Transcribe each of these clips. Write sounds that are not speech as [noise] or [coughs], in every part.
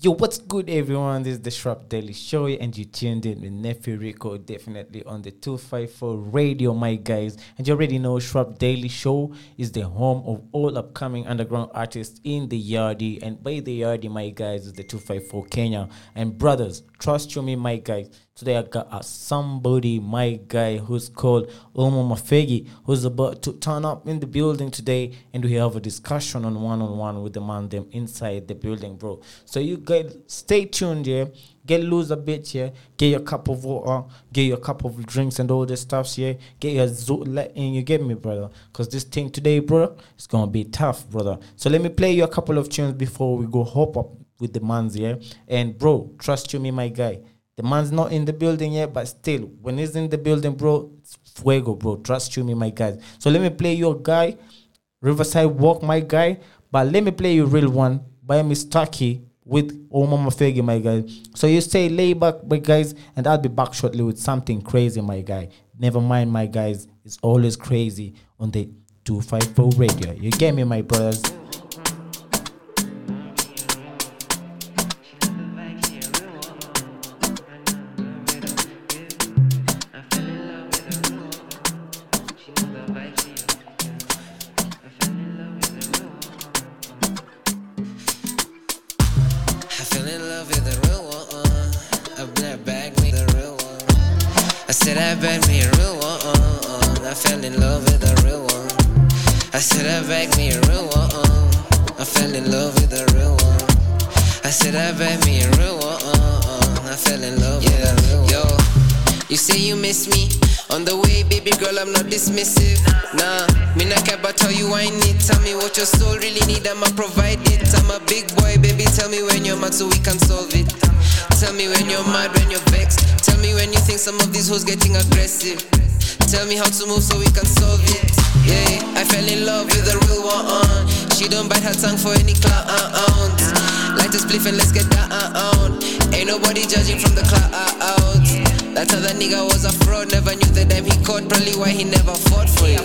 Yo, what's good, everyone? This is the Shrap Daily Show, and you tuned in with Nephew Rico, definitely on the 254 radio, my guys. And you already know Shrap Daily Show is the home of all upcoming underground artists in the Yardie. And by the Yardie, my guys, is the 254 Kenya. And brothers, trust you me, my guys. Today I got somebody, my guy, who's called Ouma Mafegi, who's about to turn up in the building today, and we have a discussion on one on one with the man them inside the building, bro. So you guys stay tuned, yeah. Get loose a bit, yeah. Get your cup of water, get your cup of drinks and all this stuff, yeah. Get your zo- let in, you get me, brother. Cause this thing today, bro, it's gonna be tough, brother. So let me play you a couple of tunes before we go hop up with the mans, yeah. And bro, trust you me, my guy. The man's not in the building yet, but still, when he's in the building, bro, it's fuego, bro. Trust you me, my guys. So let me play your guy, Riverside Walk, my guy. But let me play you real one by Miss Taki with Ouma Mafegi, my guys. So you stay lay back, my guys, and I'll be back shortly with something crazy, my guy. Never mind, my guys. It's always crazy on the 254 radio. You get me, my brothers? I'm not dismissive. Nah, me not care about how you whine it. Tell me what your soul really need, I'ma provide it. I'm a big boy, baby. Tell me when you're mad so we can solve it. Tell me when you're mad, when you're vexed. Tell me when you think some of these hoes getting aggressive. Tell me how to move so we can solve it. Yeah, I fell in love with a real one. Uh. She don't bite her tongue for any clout. Light a spliff and let's get down. Ain't nobody judging from the clout. That other nigga was a fraud, never knew the damn he caught. Probably why he never fought for you.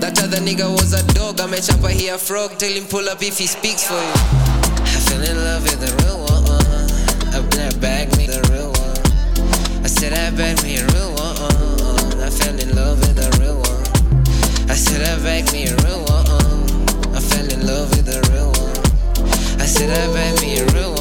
That other nigga was a dog, I'm a chopper, he a frog. Tell him pull up if he speaks for you. I fell in love with the real one. I me the real one. I said I bag me a real one. I fell in love with the real one. I said I bag me a real one. I fell in love with the real one. I said I bag me a real one.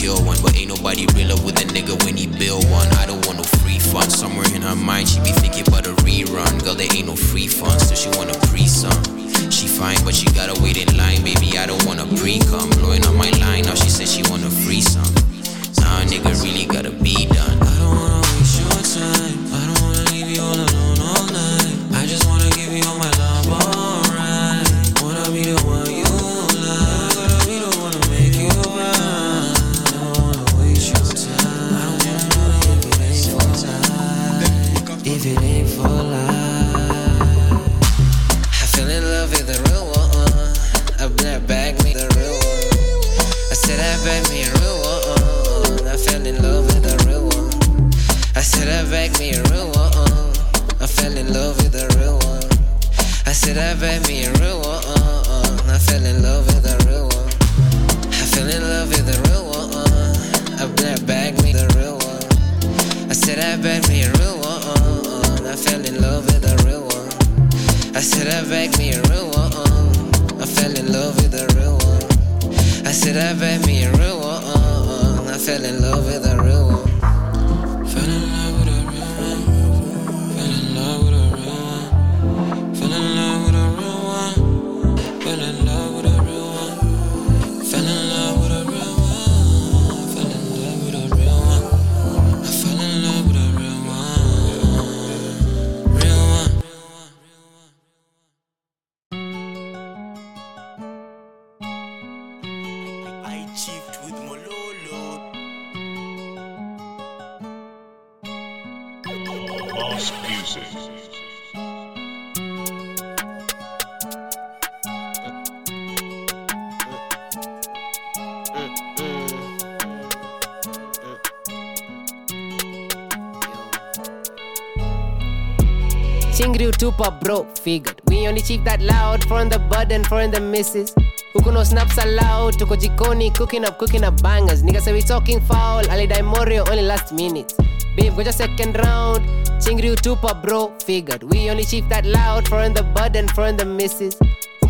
Kill one. But ain't nobody realer with a nigga when he build one. I don't want no free fun. Somewhere in her mind, she be thinking about a rerun. Girl, there ain't no free fun, so she want a pre song. She fine, but she gotta wait in line, baby. I don't want a pre cum. Blowing on my line, now she says she want a free song. Nah, nigga, really gotta be done. I don't wanna waste your time. Said I bag me a real one. Uh, uh, uh. I fell in love with a real one. I fell in love with a real one. I black bag me the real one. I said I bag me a real one. I fell in love with a real one. I said I bag me a real one. I fell in love with a real one. I said I bag me chingri utupa bro figured we only chief that loud for the bud and for the misses huku no snaps allowed? Tuko jikoni cooking up cooking up bangers. Nigga say we talking foul. Alidai morio only last minute. Babe goja second round. Chingri utupa bro figured we only chief that loud for the bud and for the misses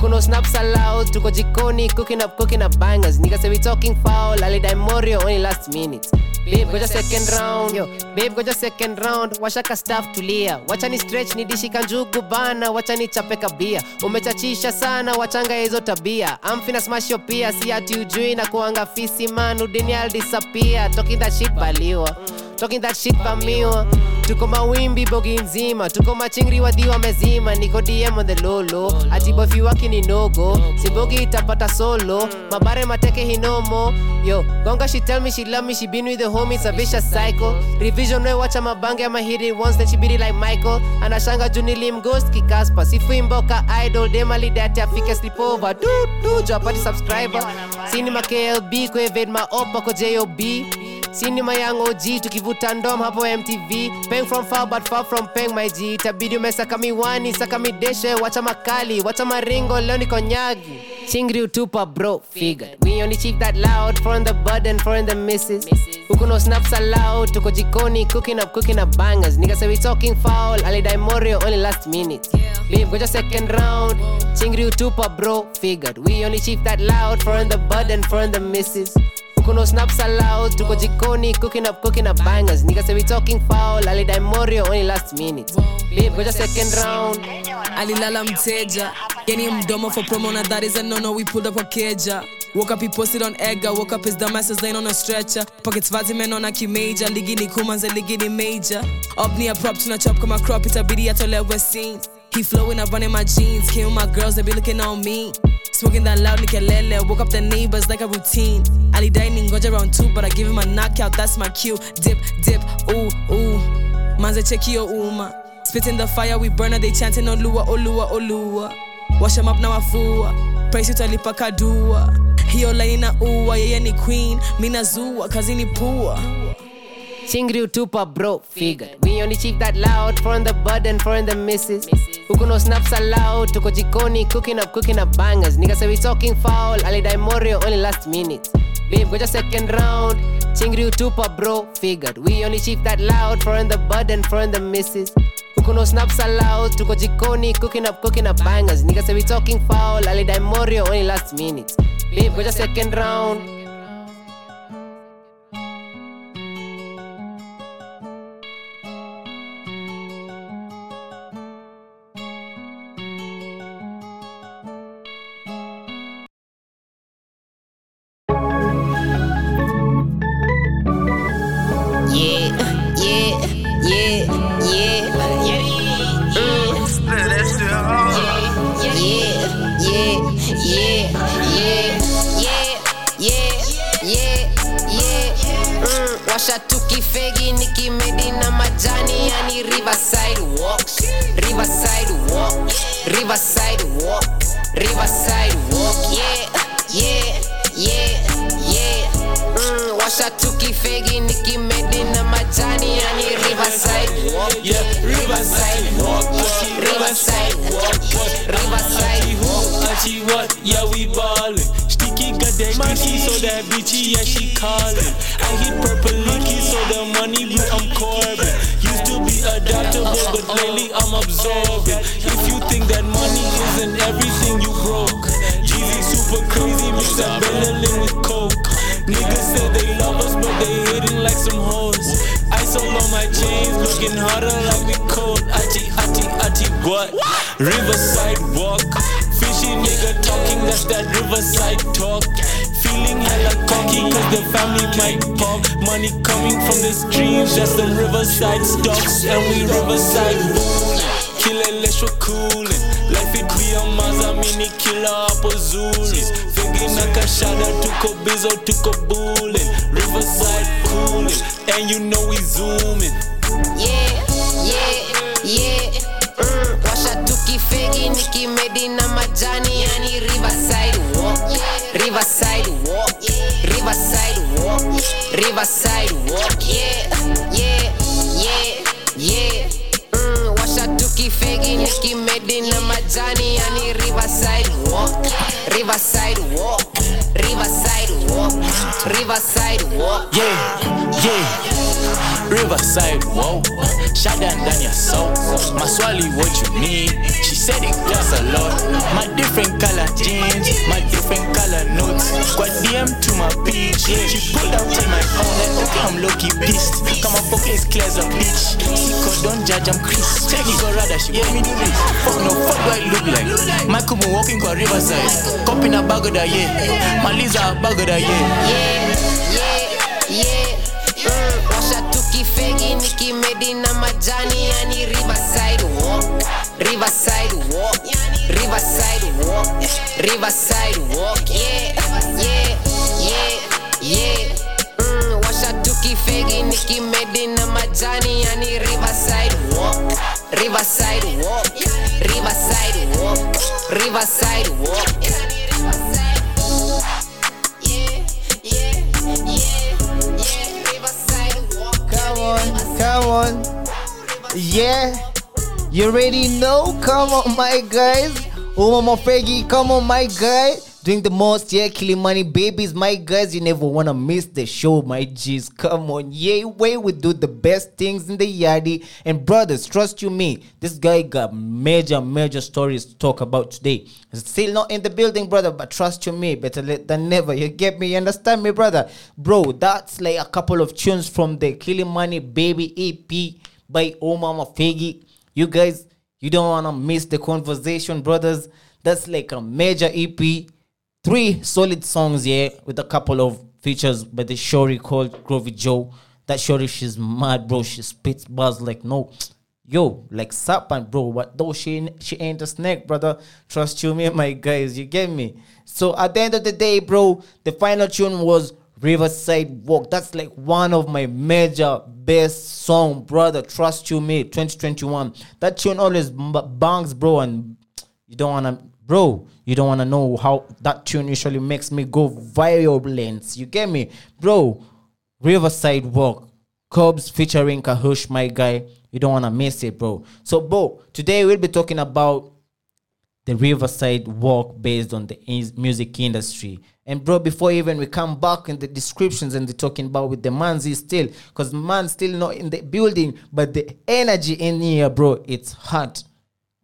huku no snaps allowed. Tuko jikoni cooking up cooking up bangers. Nigga say we talking foul. Alidai morio only last minute. Babe goja second round. Yo. Babe goja second round. Washaka staff tulia. Wacha ni stretch ni dishi kanjugu bana. Wacha ni chapeka bia umechachisha sana wachanga hizo tabia. Amfina smasho pia si ati ujui na kuanga fisi man. Udini I'll disappear. Talking that shit baliwa talking that shit vamiwa tuko mawimbi bogi nzima. Tuko machingri wadhiwa mezima. Niko dm on the lolo. Ati bofi ni nogo. Sibogi itapata solo. Mabare mateke hinomo. Yo gonga she tell me she love me. She been with the homies a vicious cycle. Revision we wacha mabange ama hit it once then she beat it like michael. Anashanga junilim ghost kikaspa. Sifuimboka idol demalidati afike sleepover du du jopati subscriber. Sinima klb kuevade maopa ko job sinima yangu og tukivuta ndom hapo mtv peng from far but far from peng my g. Itabidi umesaka miwani saka mideshe wacha makali wacha maringo leo niko nyagi. Chingri utupa bro figured we only chief that loud from the bud for the misses. Huku no snaps allowed tuko jikoni cooking up cooking up bangers. Nigga say we talking foul alidai morio only last minute. Babe goja second round. Chingri utupa bro figured we only chief that loud from the bud for the misses Huku no snaps allowed tuko jikoni cooking up cooking up bangers. Nigga say we talking foul alidai morio only last minute. Babe goja second round. Alilala mteja yani mdomo for promo na that is a no no we pulled up a keja. Woke up he posted on egga woke up his dumbasses laying on a stretcher. Pockets vazi men on a kimeja ligi ni kumanze ligi major. Up near prop tuna chop kama crop itabidi atolewe scene he flowing up running my jeans kill my girls they be looking on me Smoking that loud nikelele, woke up the neighbors like a routine. Ali dining ngoja round two, but I give him a knockout, that's my cue. Dip, dip, ooh, ooh. Manze check your uma. Spitting the fire, we burner, they chanting oh, Olua, Olua, oh, Olua. Oh, Wash him up now afua. Praise utalipa kadua. Hiyo line na uwa, yeye ni queen. Mina zua, kazi ni pua. Chingri utupa bro figured we only chief that loud for the bud and for the misses. Huku no snaps allowed? Tuko jikoni cooking up cooking up bangers. Nigga say we talking foul. Alidai morio only last minute. Babe goja second round. Chingri utupa bro figured we only chief that loud for the bud and for the misses. Huku no snaps allowed? Tuko jikoni cooking up cooking up bangers. Nigga say we talking foul. Alidai morio only last minute. Babe goja second round washa tukifegi nikimedi na majani yani riverside Yeah, riverside riverside riverside Achi what? Yeah, we ballin'. Sticky got that greasy, so that bitchy, yeah, she callin'. I hit purple leaky, so the money blue, I'm Corbin. Used to be adaptable, but lately I'm absorbing. If you think that money isn't everything, you broke. Jeezy super crazy, mix up Benelin looking harder like we cold. Achi, achi, achi, what? Riverside walk. Fishy nigga talking, that's that riverside talk. Feeling hella cocky, cause the family might pop. Money coming from the streams, just some riverside stocks. And we riverside booling. Kilele shwa coolin. Life it be a maza mini killer hapo Zulis. Figi na kashada tuko bizo tuko bullin. Riverside coolin. And you know we zooming. Yeah, yeah, yeah. Mm, washa tukifegi nikimedi na majani yani riverside walk. Riverside walk. Riverside walk. Riverside walk. Yeah yeah yeah yeah. Mm, washa tukifegi fegi nikimedi na majani yani riverside walk. Riverside walk. Riverside walk. Riverside walk. Yeah, yeah. Riverside, whoa. Shut down down your soul. Maswali, what you need? She said it costs a lot. My different color jeans, my different color notes. Got DM to my page. She pulled out in my phone okay, I'm key pissed. Come on, focus clear as a bitch. Siko, don't judge, I'm Chris. Check it, go rather, she want me do this. Fuck no, fuck do I look like? Michael Mo walking kwa Riverside. Cop in a bag of that, yeah. Maliza a bag of yeah. yeah, yeah, yeah. Nikki Medina majani yani riverside walk riverside walk riverside walk riverside walk yeah yeah yeah yeah mm, washa tukifegi nikimedi na majani yani riverside walk riverside walk riverside walk riverside walk Yeah, you already know. Come on, my guys. Oh, Mama Fegi, come on, my guy. Doing the most, yeah, killing money, babies, my guys. You never wanna miss the show, my G's. Come on, yeah, way we do the best things in the yardie. And brothers, trust you me, this guy got major, major stories to talk about today. Still not in the building, brother, but trust you me, better late than never. You get me? You understand me, brother? Bro, that's like a couple of tunes from the Kilimani Baby EP by Omama oh, Fegi. You guys, you don't wanna miss the conversation, brothers. That's like a major EP. Three solid songs, yeah, with a couple of features by the Shori called Groovy Joe. That Shori, she's mad, bro. She spits bars like no. Yo, like Sapan, bro. But though she she ain't a snake, brother. Trust you, me, my guys. You get me? So at the end of the day, bro, the final tune was Riverside Walk. That's like one of my major best song, brother. Trust you, me. 2021. That tune always bangs, bro, and you don't wanna, bro. You don't wanna know how that tune usually makes me go violent. You get me, bro? Riverside Walk, Cubs featuring Kahush, my guy. You don't wanna miss it, bro. So, bro, today we'll be talking about the Riverside Walk based on the music industry. And bro, before even we come back in the descriptions and the talking about with the manzi still, because man still not in the building, but the energy in here, bro, it's hot.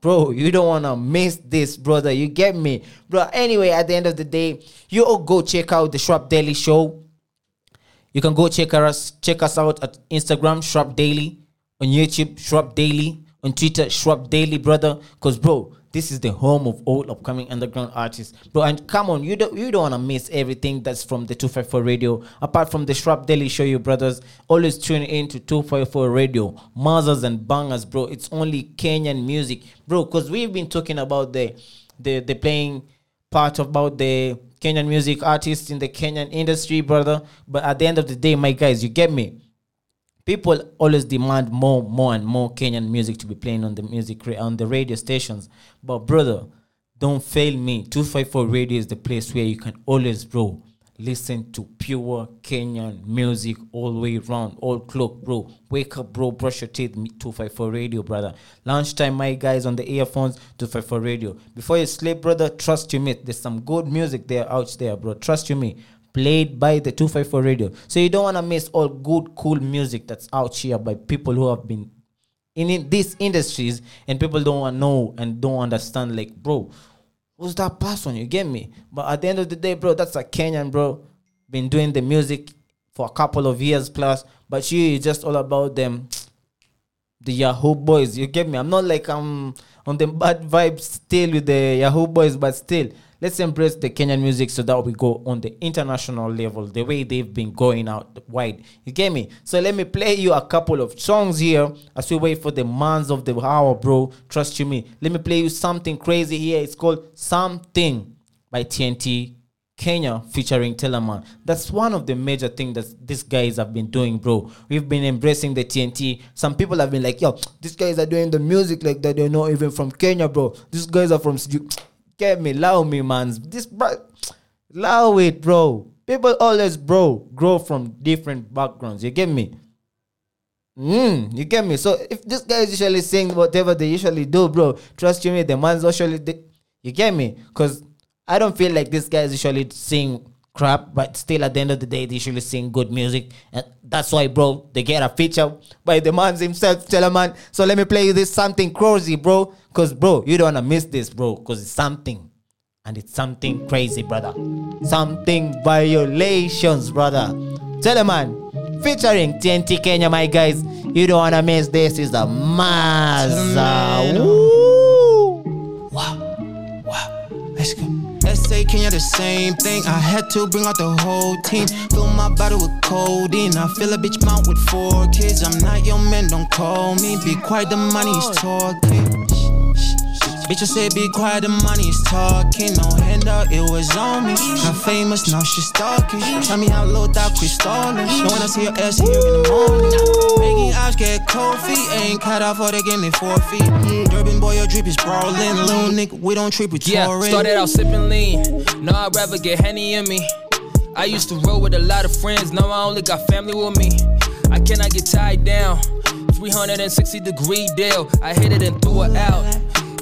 Bro, you don't wanna miss this, brother. You get me, bro. Anyway, at the end of the day, you all go check out the Shrap Daily Show. You can go check us check us out at Instagram Shrap Daily, on YouTube Shrap Daily, on Twitter Shrap Daily, brother. Cause bro, this is the home of all upcoming underground artists, bro. And come on, you don't you don't wanna miss everything that's from the Two Five Four Radio. Apart from the Shrap Daily Show, you brothers always tune in to Two Five Four Radio, Mothers and Bangers, bro. It's only Kenyan music, bro. Cause we've been talking about the the the playing part about the Kenyan music artists in the Kenyan industry, brother. But at the end of the day, my guys, you get me. People always demand more, more and more Kenyan music to be playing on the music ra- on the radio stations. But brother, don't fail me. Two five four radio is the place where you can always, bro, listen to pure Kenyan music all the way around, all clock, bro. Wake up, bro. Brush your teeth. me- 254 radio, brother. Lunchtime, my guys on the earphones. 254 radio. Before you sleep, brother, trust you me. There's some good music there out there, bro. Trust you me. Played by the 254 radio. So you don't want to miss all good, cool music that's out here by people who have been in, in these industries and people don't know and don't understand, like, bro, who's that person? You get me? But at the end of the day, bro, that's a Kenyan, bro. Been doing the music for a couple of years plus, but you is just all about them [tsk] the Yahoo boys. You get me? I'm not like I'm on the bad vibes still with the Yahoo boys, but still, let's embrace the Kenyan music so that we go on the international level, the way they've been going out wide. You get me? So let me play you a couple of songs here as we wait for the mans of the hour, bro. Trust you me. Let me play you something crazy here. It's called Something by TNT Kenya featuring Tellaman. That's one of the major things that these guys have been doing, bro. We've been embracing the TNT. Some people have been like, yo, these guys are doing the music like that. They're not even from Kenya, bro. These guys are from. Get me, allow me, man. This, bro, allow it, bro. People always, bro, grow from different backgrounds. You get me? Mm, you get me? So if this guy is usually saying whatever they usually do, bro, trust you me, the man's usually you get me? Cause I don't feel like this guy is usually saying crap, but still at the end of the day, they usually sing good music. And that's why, bro, they get a feature by the man himself, Tellaman. So let me play you this something crazy, bro. Cause bro, you don't wanna miss this, bro, cause it's something. And it's something crazy, brother. Something violations, brother. Tellaman. Featuring TNT Kenya, my guys. You don't wanna miss this. Is a Mazza. Wow, wow, let's go. SA Kenya, the same thing. I had to bring out the whole team. Fill my bottle with codeine. I fill a bitch mount with four kids. I'm not your man, don't call me. Be quiet, the money is talking. Bitch, I said be quiet, the money is talking. No handout, it was on me. Not famous, now she stalking. Tell me how low that quit stalling. Don't wanna see your ass here in the morning. Making eyes get cold feet. Ain't cut off for they give me four feet. Durban boy, your drip is brawling. Little nigga, we don't trip with Yeah, started out sipping lean. Now I'd rather get Henny in me. I used to roll with a lot of friends. Now I only got family with me. I cannot get tied down. 360 degree deal. I hit it and threw it out.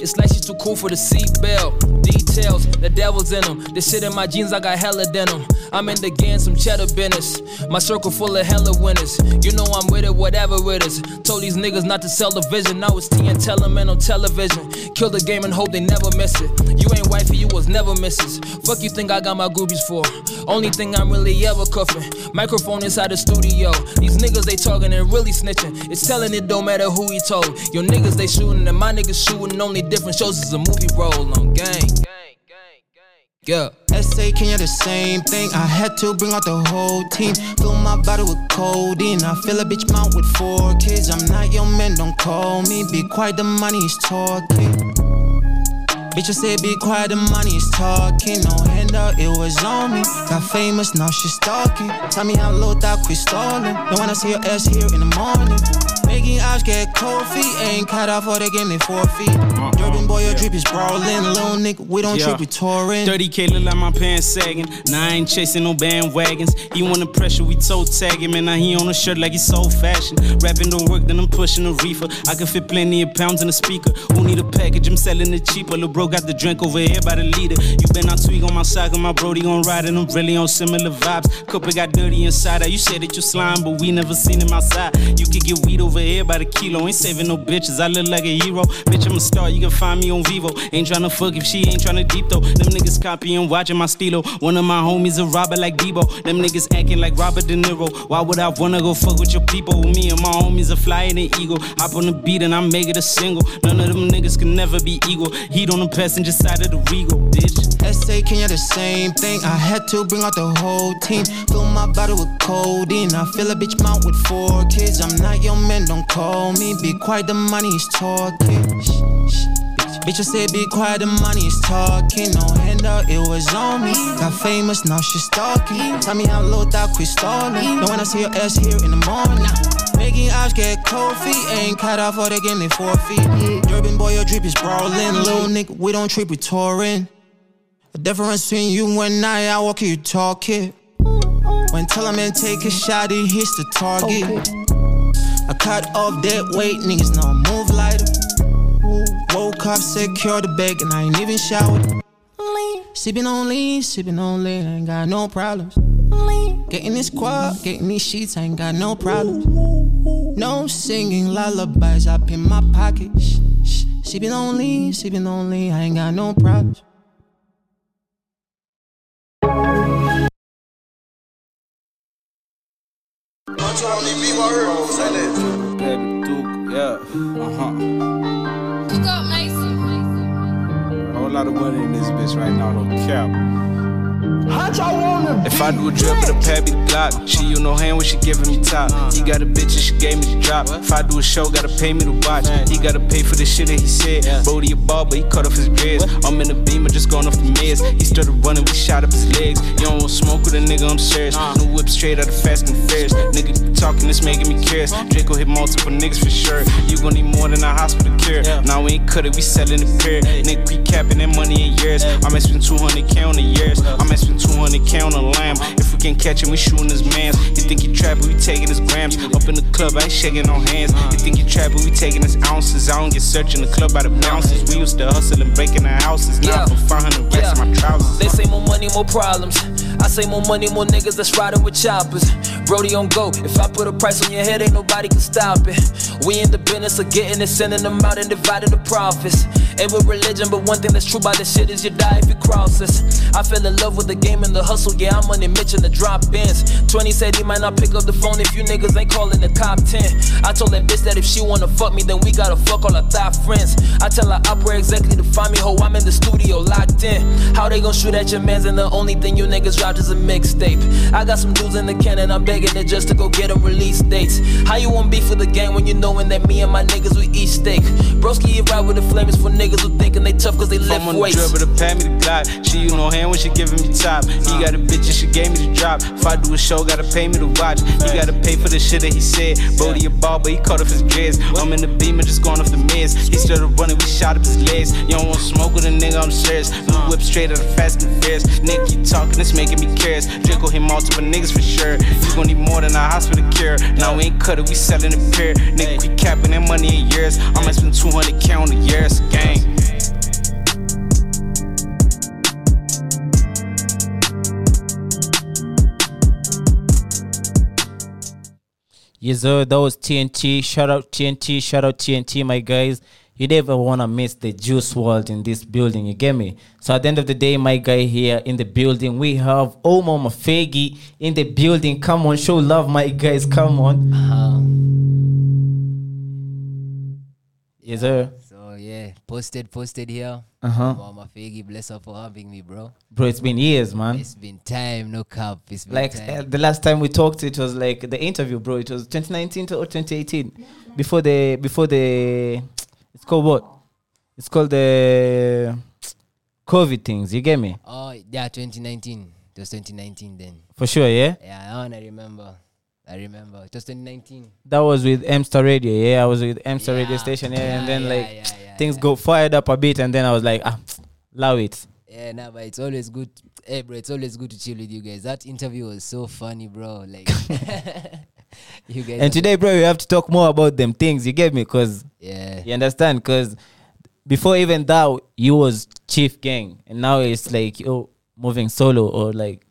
It's like she's too cool for the seatbelt. Details, the devil's in them. This shit in my jeans, I got hella denim. I'm in the game, some cheddar business. My circle full of hella winners. You know I'm with it, whatever it is. Told these niggas not to sell the vision. Now it's T and tell them on television. Kill the game and hope they never miss it. You ain't wifey, you was never misses. Fuck you think I got my groupies for? Only thing I'm really ever cuffing. Microphone inside the studio. These niggas they talking and really snitching. It's telling it don't matter who he told. Your niggas they shooting and my niggas shooting. Only different shows is a movie roll on gang. Yeah. SA Kenya, the same thing. I had to bring out the whole team. Fill my bottle with codeine. I fill a bitch mount with four kids. I'm not your man, don't call me. Be quiet, the money is talking. Bitch, I said be quiet, the money is talking. No hand handout, it was on me. Got famous, now she stalking. Tell me how low that quit stalling. Don't wanna see your ass here in the morning. Making eyes get cold feet. Ain't cut off or they give me four feet. Durban boy, your drip is brawling. Little nigga, we don't Yeah. trip, we touring. 30k look like my pants sagging. Now I ain't chasing no bandwagons. He want the pressure, we toe tag him. And now he on a shirt like he's so fashion. Rapping don't work, then I'm pushing a reefer. I can fit plenty of pounds in a speaker. Who need a package? I'm selling it cheaper. Lil' bro got the drink over here by the leader. You been out tweak on my soccer, my brody gon' ride and I'm really on similar vibes. Couple got dirty inside. You said that you slime, but we never seen him outside. You could get weed over here by the kilo. Ain't saving no bitches. I look like a hero. Bitch, I'm a star. You can find me on Vivo. Ain't tryna fuck if she ain't tryna deep though. Them niggas copying, watching my stilo. One of my homies a robber like Debo. Them niggas acting like Robert De Niro. Why would I wanna go fuck with your people? Me and my homies are flying an eagle. Hop on the beat and I make it a single. None of them niggas can never be equal. Heat on the passenger side of the Regal, bitch. SA Kenya, the same thing. I had to bring out the whole team. Fill my bottle with codeine. I fill a bitch mount with four kids. I'm not your man, don't call me. Be quiet, the money is talking. Shh, shh. Bitch, I said be quiet, the money is talking. No handout, it was on me. Got famous, now she's stalking. Tell me how low that quit stalling. Don't wanna see your ass here in the morning. Making eyes get cold feet. Ain't cut off or they give me four feet. Durban boy, your drip is brawling. Little nigga, we don't trip, we touring. The difference between you and I, I walk you talk it. When tell a man take a shot, he hits the target. I cut off dead weight, niggas know I move lighter. Woke up, secure the bag, and I ain't even showered. Sipping on lean, sipping on lean, I ain't got no problems. Getting this quad, getting these sheets, I ain't got no problems. No singing lullabies up in my pocket. Shh, shh. Sipping on lean, sipping on lean, I ain't got no problems. Baby Duke, yeah. Uh huh. a Whole lot of money in this bitch right now, no cap. If I do a drip with a pad, be the Glock. She you no hand when she giving me top. He got a bitch and she gave me the drop. If I do a show, gotta pay me to watch. He gotta pay for the shit that he said. Brody a ball, but he cut off his dreads. I'm in the beamer, just going off the meds. He started running, we shot up his legs. You don't want smoke with a nigga, I'm serious. No whip straight out of Fast and Furious. Nigga talking, this making me curious. Draco hit multiple niggas for sure. You gon' need more than a hospital care. Now we ain't cut it, we selling the pair. Nigga, we capping that money in years. I might spend 200k on the years. I might spend spend 200k on a lamb. If we can catch him, we shooting his mans. You think he trapping, we taking his grams. Up in the club, I ain't shaking no hands. You think he trapping, we taking his ounces. I don't get searching the club by the bounces. We used to hustle and breaking our houses. Now Yeah. for 500 racks in my trousers. They say more money, more problems. I say more money, more niggas that's riding with choppers. Brody on go. If I put a price on your head, ain't nobody can stop it. We in the business of getting it, sending them out and dividing the profits. Ain't with religion, but one thing that's true about this shit is you die if you cross us. I fell in love with the game and the hustle. Yeah, I'm on the Mitch the drop ins. 20 said he might not pick up the phone if you niggas ain't calling the top 10. I told that bitch that if she wanna fuck me, then we gotta fuck all our top friends. I tell her up where exactly to find me, ho. I'm in the studio locked in. How they gon' shoot at your mans and the only thing you niggas dropped is a mixtape. I got some dudes in the can and I'm begging it just to go get them release dates. How you want beef for the gang when you knowing that me and my niggas we eat steak? Broski, you ride with the flames for niggas who thinking they tough cause they If I'm lift on the weights. but to pat me the Glock. She use no hand when she giving me top. He got a bitch and she gave me the drop. If I do a show, gotta pay me to watch. He gotta pay for the shit that he said. Brody a ball, but he cut off his dreads. I'm in the beamer, just going off the meds. He started running, we shot up his legs. You don't want smoke with a nigga I'm serious. New whip straight out of Fast and Fierce. Nick keep talking, it's making me curious. Draco hit multiple niggas for sure. You gon' need more than a hospital cure. Now we ain't cut it, we selling it pure. Nigga, we capping that money in years. I might spend 200k on a year, it's a gang. Yes, sir. That was TNT. Shout out TNT. Shout out TNT, my guys. You never want to miss the juice world in this building. You get me? So at the end of the day, my guy here in the building, we have Ouma Mafegi in the building. Come on, show love, my guys. Come on. Yes, sir. So yeah, posted, posted here. Uh-huh. Mama Fegi, bless her for having me, bro. Bro, it's been years, man. It's been time, no cap. It's been Like time. uh, the last time we talked, it was like the interview, bro. It was 2019 to- or 2018, before the before the it's called what? It's called the COVID things. You get me? Oh yeah, 2019. It was 2019 then. For sure, yeah. Yeah, that one I remember. I remember. It was 2019. That was with Amstar Radio, yeah. I was with Amstar Radio station, yeah. Yeah, and then yeah, like yeah, yeah, things got fired up a bit, and then I was like, ah, [tsk] allow it. Yeah, nah, but it's always good. Hey, bro, it's always good to chill with you guys. That interview was so funny, bro. Like, [laughs] [laughs] you guys. And today, bro, we have to talk more about them things. You get me? Cause Yeah. you understand? Cause before even that, you was chief geng, and now it's like you moving solo or like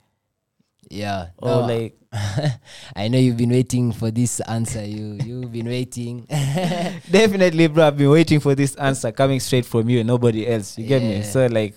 Yeah. or no, like [laughs] I know you've been waiting for this answer. You you've been waiting. [laughs] definitely, bro. I've been waiting for this answer coming straight from you and nobody else. You get me? So like,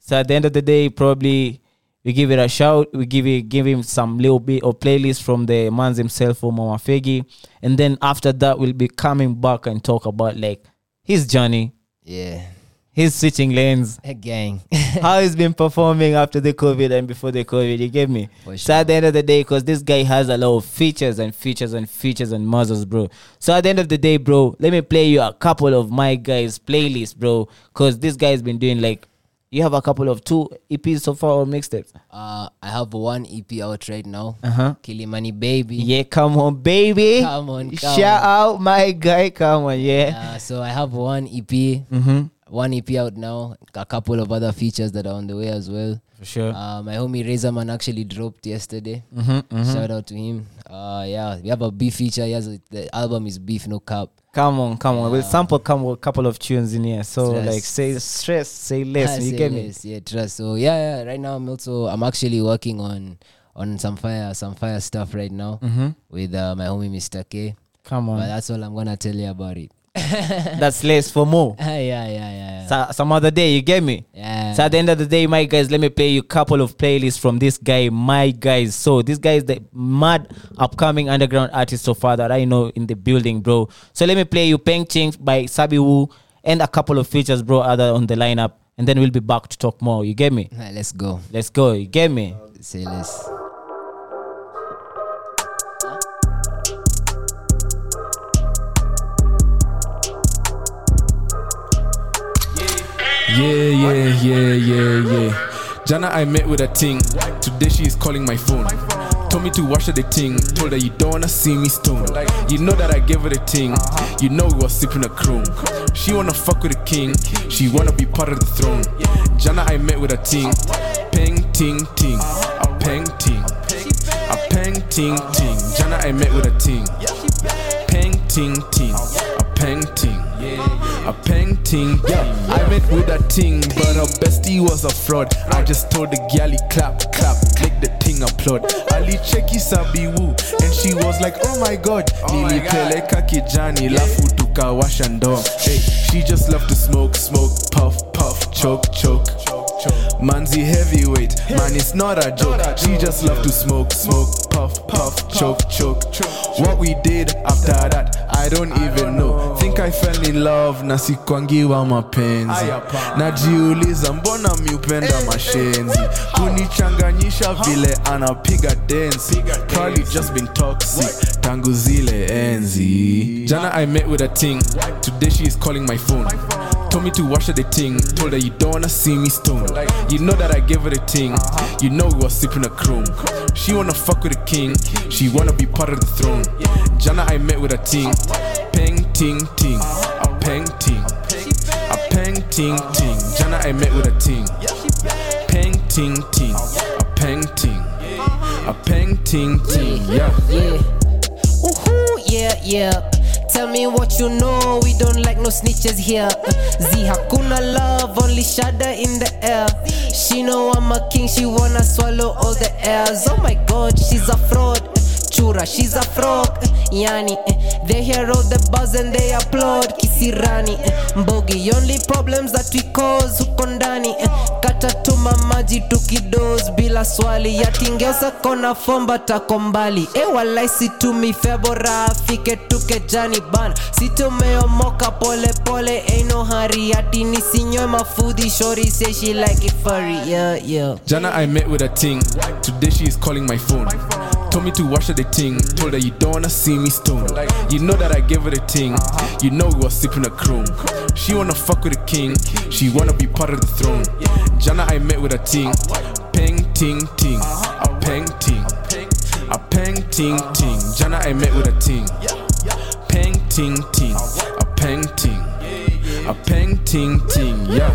so at the end of the day, probably we give it a shout. We give it give him some little bit of playlist from the man's himself or Mama Fegi, and then after that, we'll be coming back and talk about like his journey, yeah. his switching lanes. Again. [laughs] how he's been performing after the COVID and before the COVID. You get me? For So at the end of the day, because this guy has a lot of features and features and features and muzzles, bro. So at the end of the day, bro, let me play you a couple of my guys' playlists, bro. Because this guy's been doing like, you have a couple of two EPs so far or mixtapes. Uh, I have one EP out right now. Uh huh. Kilimani Baby. Yeah, come on, baby. Come on, come Shout out my guy. Come on, yeah. Uh, so I have one EP. Mm-hmm. One EP out now. A couple of other features that are on the way as well. For sure. Uh, my homie Razorman actually dropped yesterday. Mm-hmm, Shout out to him. Uh, yeah, we have a beef feature. A, the album is Beef No Cap. Come on, come on. We'll sample come with a couple of tunes in here. So Stress. like say stress, say less. Ah, [laughs] you say get me? less, Yeah, trust. So yeah, yeah. Right now I'm also I'm actually working on on some fire some fire stuff right now Mm-hmm. with uh, my homie Mr. K. Come on. But that's all I'm gonna tell you about it. [laughs] That's less for more. [laughs] yeah, yeah, yeah, yeah. So, some other day, you get me? yeah. So at the end of the day, my guys, let me play you a couple of playlists from this guy, my guys. So this guy is the mad upcoming underground artist so far that I know in the building, bro. So let me play you Peng Ting by Sabi Wu and a couple of features, bro, other on the lineup. And then we'll be back to talk more. You get me? Alright, let's go. Let's go. You get me? Say less. Yeah, yeah, yeah, yeah, yeah. Jana, I met with a ting. Today she is calling my phone. Told me to wash her the ting. Told her you don't wanna see me stone. You know that I gave her the ting. You know we was sipping a chrome. She wanna fuck with the king. She wanna be part of the throne. Jana, I met with a ting. peng ting ting, a peng ting, a peng ting ting. Jana I met with a ting, peng ting ting, a peng ting, a peng ting ting. With a ting, but her bestie was a fraud. I just told the galley clap clap, make the ting applaud. Ali cheki sabi woo, and she was like, oh my god, Nili nilipeleka kijani lafu tukawasha ndom. Hey, she just loved to smoke smoke, puff puff, choke choke. Manzi heavyweight, man, it's not a joke. She just loved to smoke, smoke, puff, puff, choke, choke. What we did after that, I don't even know. Think I fell in love na sikwangiwa mapenzi. Najiuliza mbona miupenda mashenzi, kunichanganyisha vile anapiga densi. Probably just been toxic tangu zile enzi. Jana I met with a thing today she is calling my phone. Told me to wash her the ting. Told her you don't wanna see me stone. You know that I gave her the ting. You know we was sipping a chrome. She wanna fuck with the king. She wanna be part of the throne. Jana I met with a ting. Peng ting ting. A peng ting. A peng ting ting. Jana I met with a ting. Peng ting ting. A peng ting. A peng ting ting. Yeah. Yeah. Woohoo, yeah, yeah. Tell me what you know, we don't like no snitches here. Z hakuna love, only shada in the air. She know I'm a king, she wanna swallow all the airs. Oh my god, she's a fraud. Chura, she's a frog. Yani, eh, they hear all the buzz and they applaud. Kisirani, eh, mbogi, only problems that we cause huko ndani. eh, Kata tuma maji tukidos bila swali. Yatingeusa kona fomba tako mbali. E walai situmi febora afike tuke jani bana. Situmeomoka pole pole, ain't no hurry. Ati nisinywe mafudhi, shorty say she like it furry. Yeah, yeah. Jana I met with a ting. Today she is calling my phone. Told me to wash her the ting. Told her you don't wanna see me stone. You know that I gave her the ting. You know we was sipping a chrome. She wanna fuck with the king. She wanna be part of the throne. Jana I met with a ting. Peng ting ting. A peng ting. A peng ting ting. Jana I met with a ting. Peng ting ting. A peng ting. A peng ting ting. Yeah,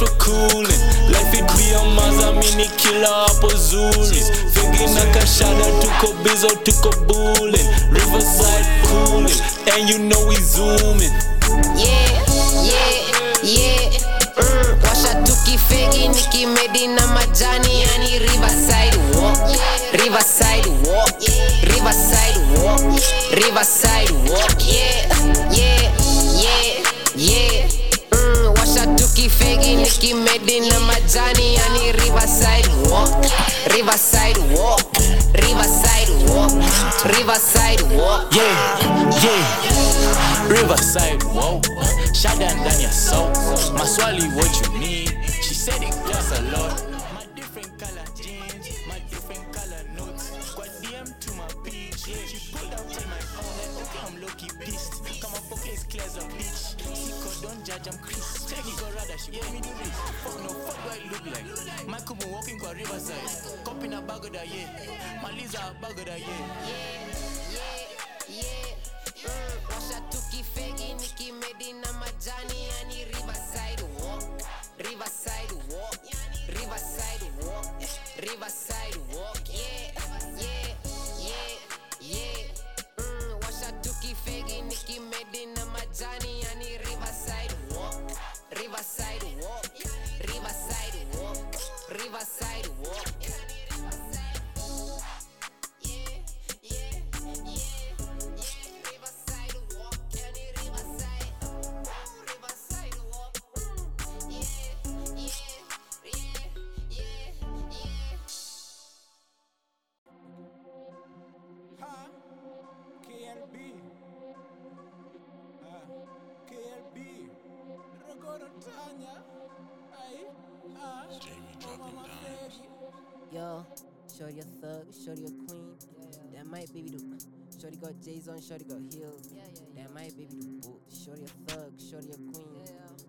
Kile cooling coolin Life it be a maza mini killer hapo zuri Figi na kashada tuko bizo tuko bullin Riverside cooling And you know we zooming. Yeah, yeah, yeah. Mm, washa tukifegi nikimedi na majani yani riverside walk. Riverside walk. Riverside walk. Riverside walk. Yeah yeah tukifegi nikimedi na majani yani riverside walk riverside walk riverside walk riverside walk. Yeah, yeah. Riverside, whoa. Shut down down your soul. Maswali, what you need? She said it costs a lot. My different color jeans, my different color notes. Got DM to my. Yeah, she pulled up in my phone okay, I'm low key. Come on, pocket is clear as a bitch. Sicko, don't judge, I'm Chris. Rather, she gave me do this. Fuck no, fuck what it look like. My kumu walking kwa riverside. Cop in a bag of that, yeah. My Lisa, bag of that, yeah. Yeah, yeah, yeah. Mm. Washa tukifegi nikimedi na majani yani Riverside walk. Riverside walk. Riverside walk. Riverside walk. Yeah, yeah, yeah, yeah. Mm, washa tukifegi nikimedi na majani Rogoro Tanya. Aye. Ah. Mama Freddy. Yo, shorty a thug, shorty a queen. That might baby do. Shorty got J's on, shorty got heels. That might baby do both. Shorty a thug, shorty a queen.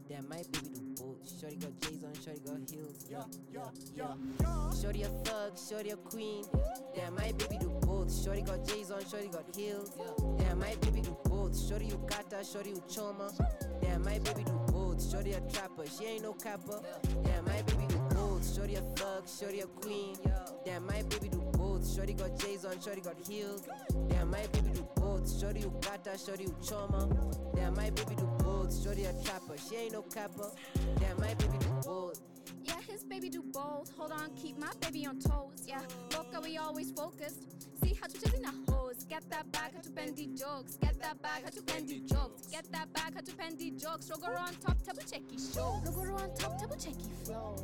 That might baby do both. Shorty got J's on, shorty got heels. Yeah, yeah, yeah. Shorty a thug, shorty a queen. That might baby do both. Shorty got J's on, shorty got heels. That might baby do both. Shorty you kata, shorty you choma. That might baby do both. Shorty a trapper, she ain't no capper. That my baby do both. Shorty a thug, shorty a queen. Damn, my baby do both. Shorty got J's on, shorty got heels. Damn, my baby do both. Shorty you shorty choma. Damn, my baby do both. Shorty a trapper, she ain't no capper. Damn, my baby do both. Yeah, his baby do both. Hold on, keep my baby on toes. Yeah, Boca, we always focused. See how to chasing the hoes. Get that back, how to bendy jokes. Get that back, how to bendy jokes. Get that back, how to bendy jokes. Rogoro on top, tabu checky show. Rogoro on top, tabu checky flow.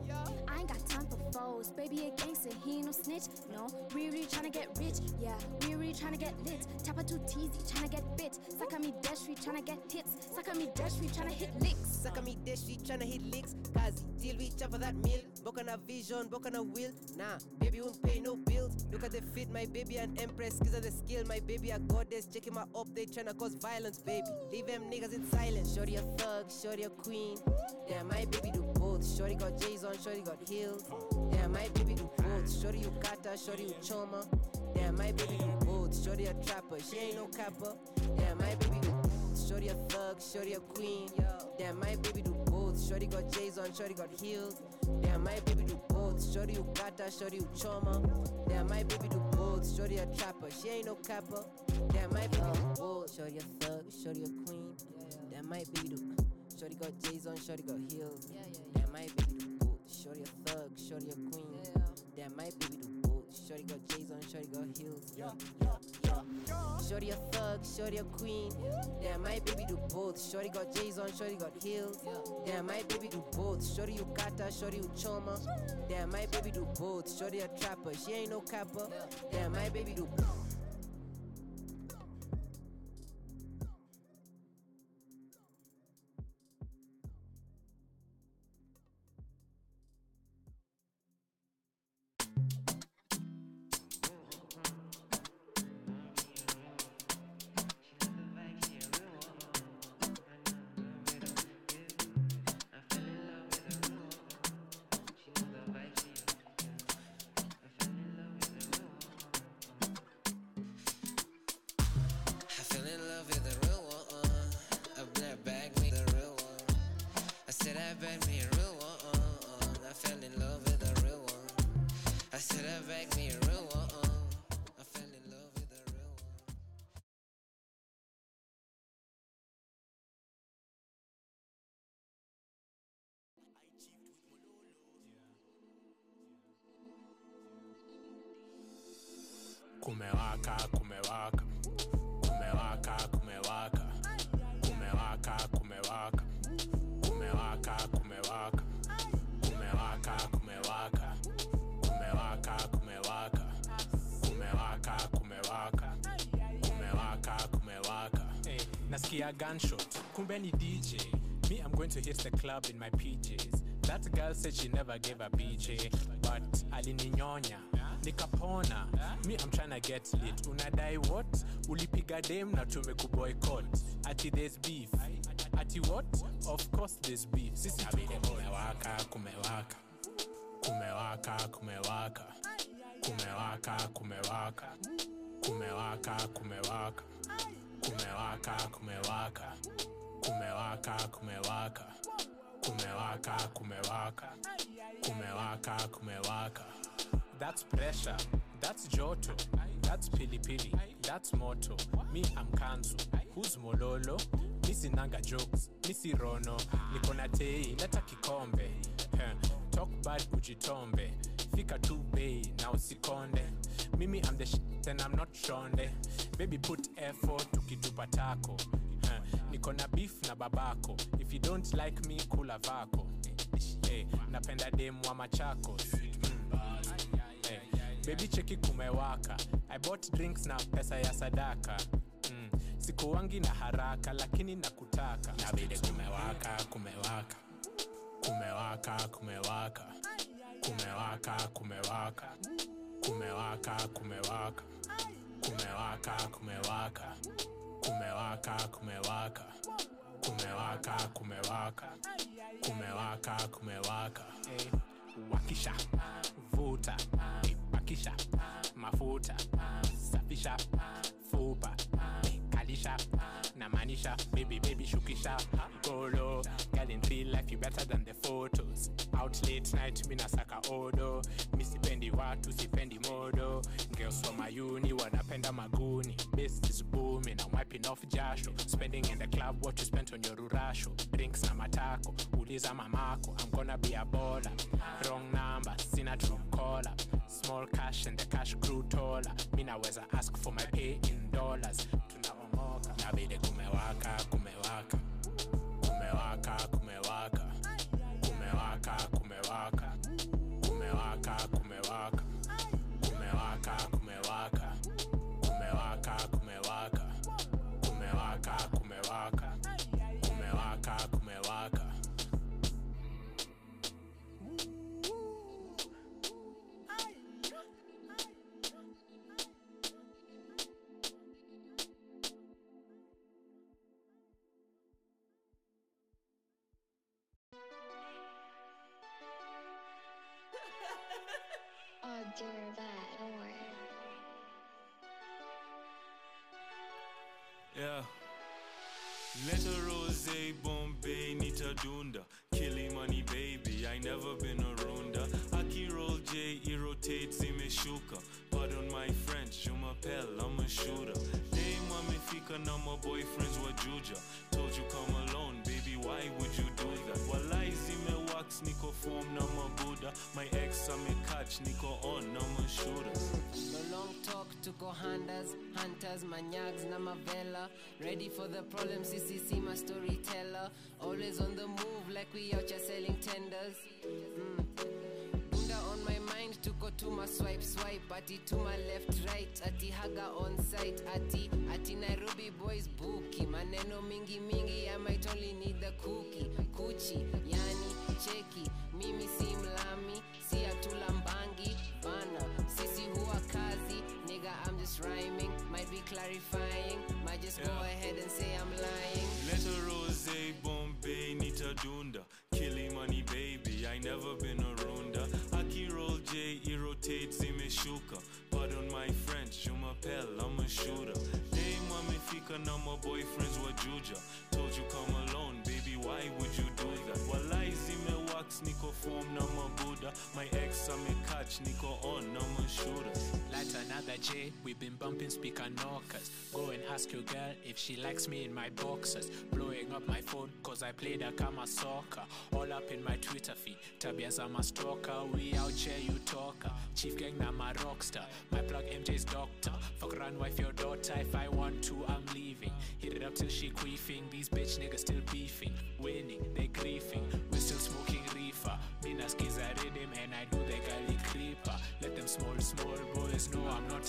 I ain't got time for foes. Baby, a gangster, he ain't no snitch. No, we really tryna get rich. Yeah, we really tryna get lit. Tapa too teasy, tryna get bit. Saka me dash, we tryna get hits. Saka me dash, we tryna hit licks. Suck on me dish, we tryna hit licks. Kazi, deal with each for that meal. Book on a vision, book on a will. Nah, baby won't pay no bills. Look at the fit, my baby an empress. Kiss of the skill, my baby a goddess. Checking my up, they tryna cause violence, baby. Leave them niggas in silence. Shorty a thug, shorty a queen. Damn, my baby do both. Shorty got J's on, shorty got heels. Damn, my baby do both. Shorty you kata, shorty you choma. Damn, my baby do both. Shorty a trapper, she ain't no capper. Damn, my baby do both. Shorty a thug, shorty a queen. Damn, my baby do both. Shorty got J's on, shorty got heels. Damn, my baby do both. Shorty you gata, shorty you choma. Damn, my baby do both. Shorty a trapper, she ain't no capper. Damn, uh-huh. my baby do both. Shorty a thug, shorty a queen. Damn, my baby do. Shorty got J's on, shorty got heels. Damn, my baby do both. Shorty a thug, shorty a queen. Damn, my baby do both. Shorty got J's on, shorty got heels. Shorty a thug, shorty a queen. Damn, my baby do both. Shorty got J's on, shorty got heels. Damn, my baby do both. Shorty you kata, shorty you choma. Damn, my baby do both. Shorty a trapper, she ain't no capper. Damn, my baby do I ni DJ. Me, I'm going to hit the club in my PJs. That girl said she never gave a BJ, but alininyonya nikapona. Me, I'm tryna get lit. Unadai what? Ulipiga dem na tumekuboycott. Ati there's beef. Ati what? Of course there's beef. Sisi tuko kumewaka, kumewaka. Kumewaka, kumewaka. Kumewaka, kumewaka. Kumewaka, kumewaka. Kumewaka, kumewaka. Kumewaka, kumewaka. Kumewaka, kumewaka. Kumewaka, kumewaka. That's pressure. That's Joto. That's Pili Pili. That's Moto. Me, I'm Who's Mololo? Misi Nanga jokes. Misi Rono. Niko na tei. Leta kikombe. Huh. Talk bad ujitombe. Fika tu bei na usikonde. Mimi, not shonde. Baby, put effort tukitupa tako. Niko na beef na babako. If you don't like me, kula vako. Hey, napenda demu wa Machakos. Hey, baby cheki kumewaka i bought drinks na pesa ya sadaka mm. sikuwangi na haraka lakini nakutaka nabidi kumewaka kumewaka kumewaka kumewaka kumewaka kumewaka kumewaka kumewaka kumewaka kumewaka kumewaka Kumelaka, kumelaka. Kumelaka, kumelaka. Kumelaka, kumelaka. Hey, wakisha, vuta, ipakisha, mafuta, safisha, fupa kalisha na baby baby shukisha. Golo girl in real life you better than the photos. Out late night mi nasaka odo. Mi sipendi watu sipendi modo. Girls from mayuni wanapenda maguni. Best is booming I'm wiping off jasho. Spending in the club what you spent on your rurasho. Drinks na matako uliza mamako. I'm gonna be a baller. Wrong number sina true caller. Small cash and the cash grew taller. Mi naweza ask for my pay in dollars kumewaka kumewaka kumewaka kumewaka kumewaka Yeah. Letter Rose, Bombay, Nita Dunda. Killing money, baby. I never been a runda. Aki roll J, he rotates, imeshuka. Pardon my French, je m'appelle, I'm a shooter. Dame wamefika na my boyfriends wa Juja. Told you come alone, baby, why would zimewax, niko form na mabuda. My ex amekatch, niko on oh, na mashooters. No long talk, tuko handers, hunters, manyags na mavela. Ready for the problem, CCC, my storyteller. Always on the move, like we out here selling tenders. To my swipe, swipe. Ati to my left, right. Ati haga on site. Ati, ati Nairobi boys bookie. Maneno mingi mingi, I might only need the cookie. Kuchi, yani, cheki. Mimi si mlami, si atulambangi. Bana, sisi huwa kazi. Nigga, I'm just rhyming. Might be clarifying. Might just go ahead and say I'm lying. little Rose, Bombay, Nita Dunda. Killing money, baby. I never been my French, je m'appelle, I'm a shooter. Dame wamefika na my boyfriends wa Juja. Told you come alone, baby, why would zimewax, niko form na mabuda. My ex amekatch, niko on na mashooters. Light another J, we've been bumping speaker knockers. Go and ask your girl if she likes me in my boxers. Blowing up my phone cause I played a kama soccer. All up in my Twitter feed. Tabias I'm stalker. We out here, you talker. Chief geng na my rockstar. My plug MJ's doctor. Fuck run wife your daughter. If I want to, I'm leaving. Hit it up till she queefing. These bitch niggas still beefing. Winning, they griefing. We still smoking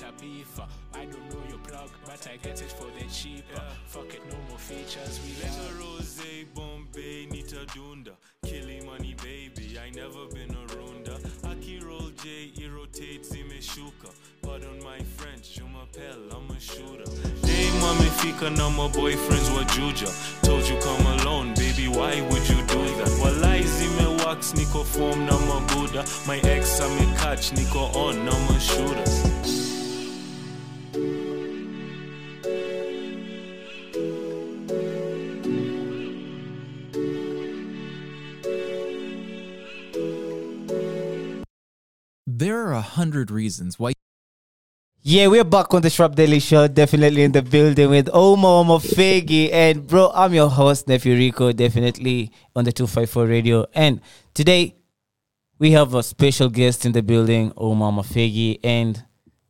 a beefer. I don't know your plug, but I get it for the cheaper. Fuck it, no more features. We a rose. Bombay Nita Dunda Killing money baby I never been a runda. Aki roll J he rotates imeshuka Pardon my French je m'appelle I'm a shooter. Mommy fika na my boyfriends wa juja Told you come alone baby why would you do that? Walai zime wax niko form na mabuda My ex ame catch niko on na my are a hundred reasons why. Yeah, we're back on the Shrap Daily Show. Definitely in the building with Ouma Mafegi. And bro, I'm your host, Nephew Rico, definitely on the 254 radio. And today we have a special guest in the building, Ouma Mafegi. And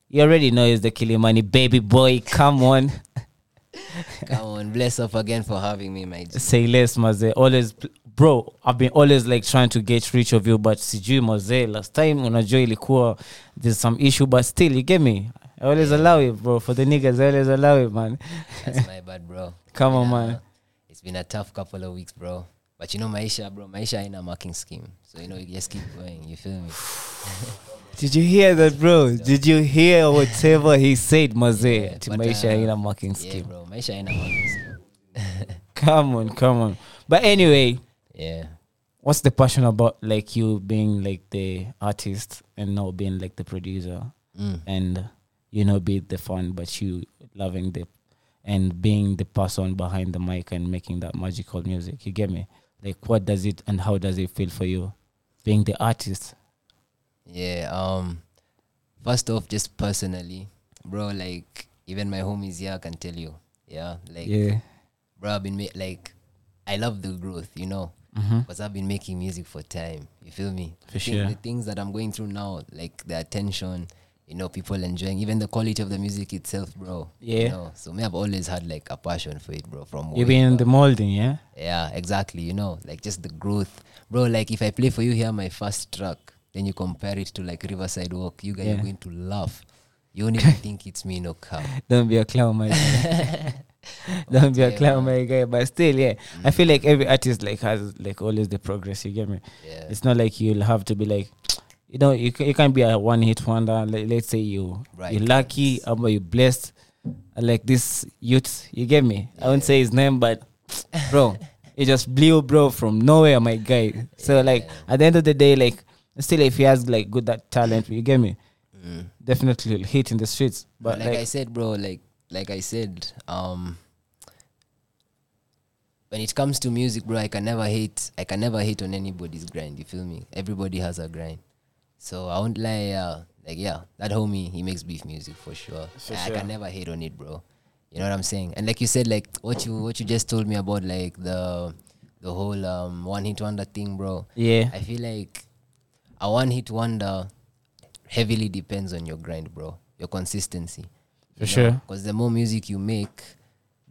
you already know he's the Kilimani baby boy. Come on. [laughs] Come on, bless up again for having me, my G. Say less, Maze. Always, bro, I've been always like trying to get rich of you, but sijui Maze. Last time when I unajua ilikuwa there's some issue, but still, you get me. I always allow it, bro. For the niggas, I always allow it, man. That's my bad, bro. [laughs] Come on, a- man. It's been a tough couple of weeks, bro. But you know, Maisha, bro, Maisha ain't a marking scheme. So, you know, you just keep going. You feel me? [laughs] Did you hear that, bro? Did you hear whatever he said, Maze? to but, Maisha uh, in a Yeah, scheme. bro. Maisha ain't a marking scheme. Come on, come on. But anyway, Yeah. what's the passion about like you being like the artist and not being like the producer Mm. and you know be the fun but you loving the and being the person behind the mic and making that magical music you get me like what does it and how does it feel for you being the artist Yeah. Um. First off, just personally, bro. Like even my homies here can tell you. Yeah. Like. Yeah. Bro, I've been ma- like, I love the growth, you know, Mhm. because I've been making music for time. You feel me? For sure. The things that I'm going through now, like the attention, you know, people enjoying, even the quality of the music itself, bro. Yeah. You know, so me, I've always had like a passion for it, bro. From you've been in the molding yeah Yeah, exactly. You know, like just the growth, bro. Like if I play for you here my first track, then you compare it to like Riverside Walk, you guys Yeah. are going to laugh. You won't even [laughs] think it's me, no cap. don't be a clown my guy. [laughs] don't be a clown my guy but still yeah i feel like every artist like has like always the progress you get me Yeah. it's not like you'll have to be like you know you, you can't be a one hit wonder like, let's say you Right. you're lucky or you're blessed uh, like this youth you get me i won't say his name but bro [laughs] he just blew bro from nowhere my guy so like at the end of the day like still if he has like good that talent you get me definitely he'll hit in the streets but But like, like, I said, bro, like like I said, um when it comes to music, bro, I can never hate I can never hate on anybody's grind, you feel me? Everybody has a grind. So I won't lie, uh, like yeah, that homie, he makes beef music for sure. For I, I can never hate on it, bro. You know what I'm saying? And like you said, like what you what you just told me about like the the whole um one hit wonder thing, bro. Yeah. I feel like a one hit wonder heavily depends on your grind, bro. Your consistency. For sure. Because the more music you make,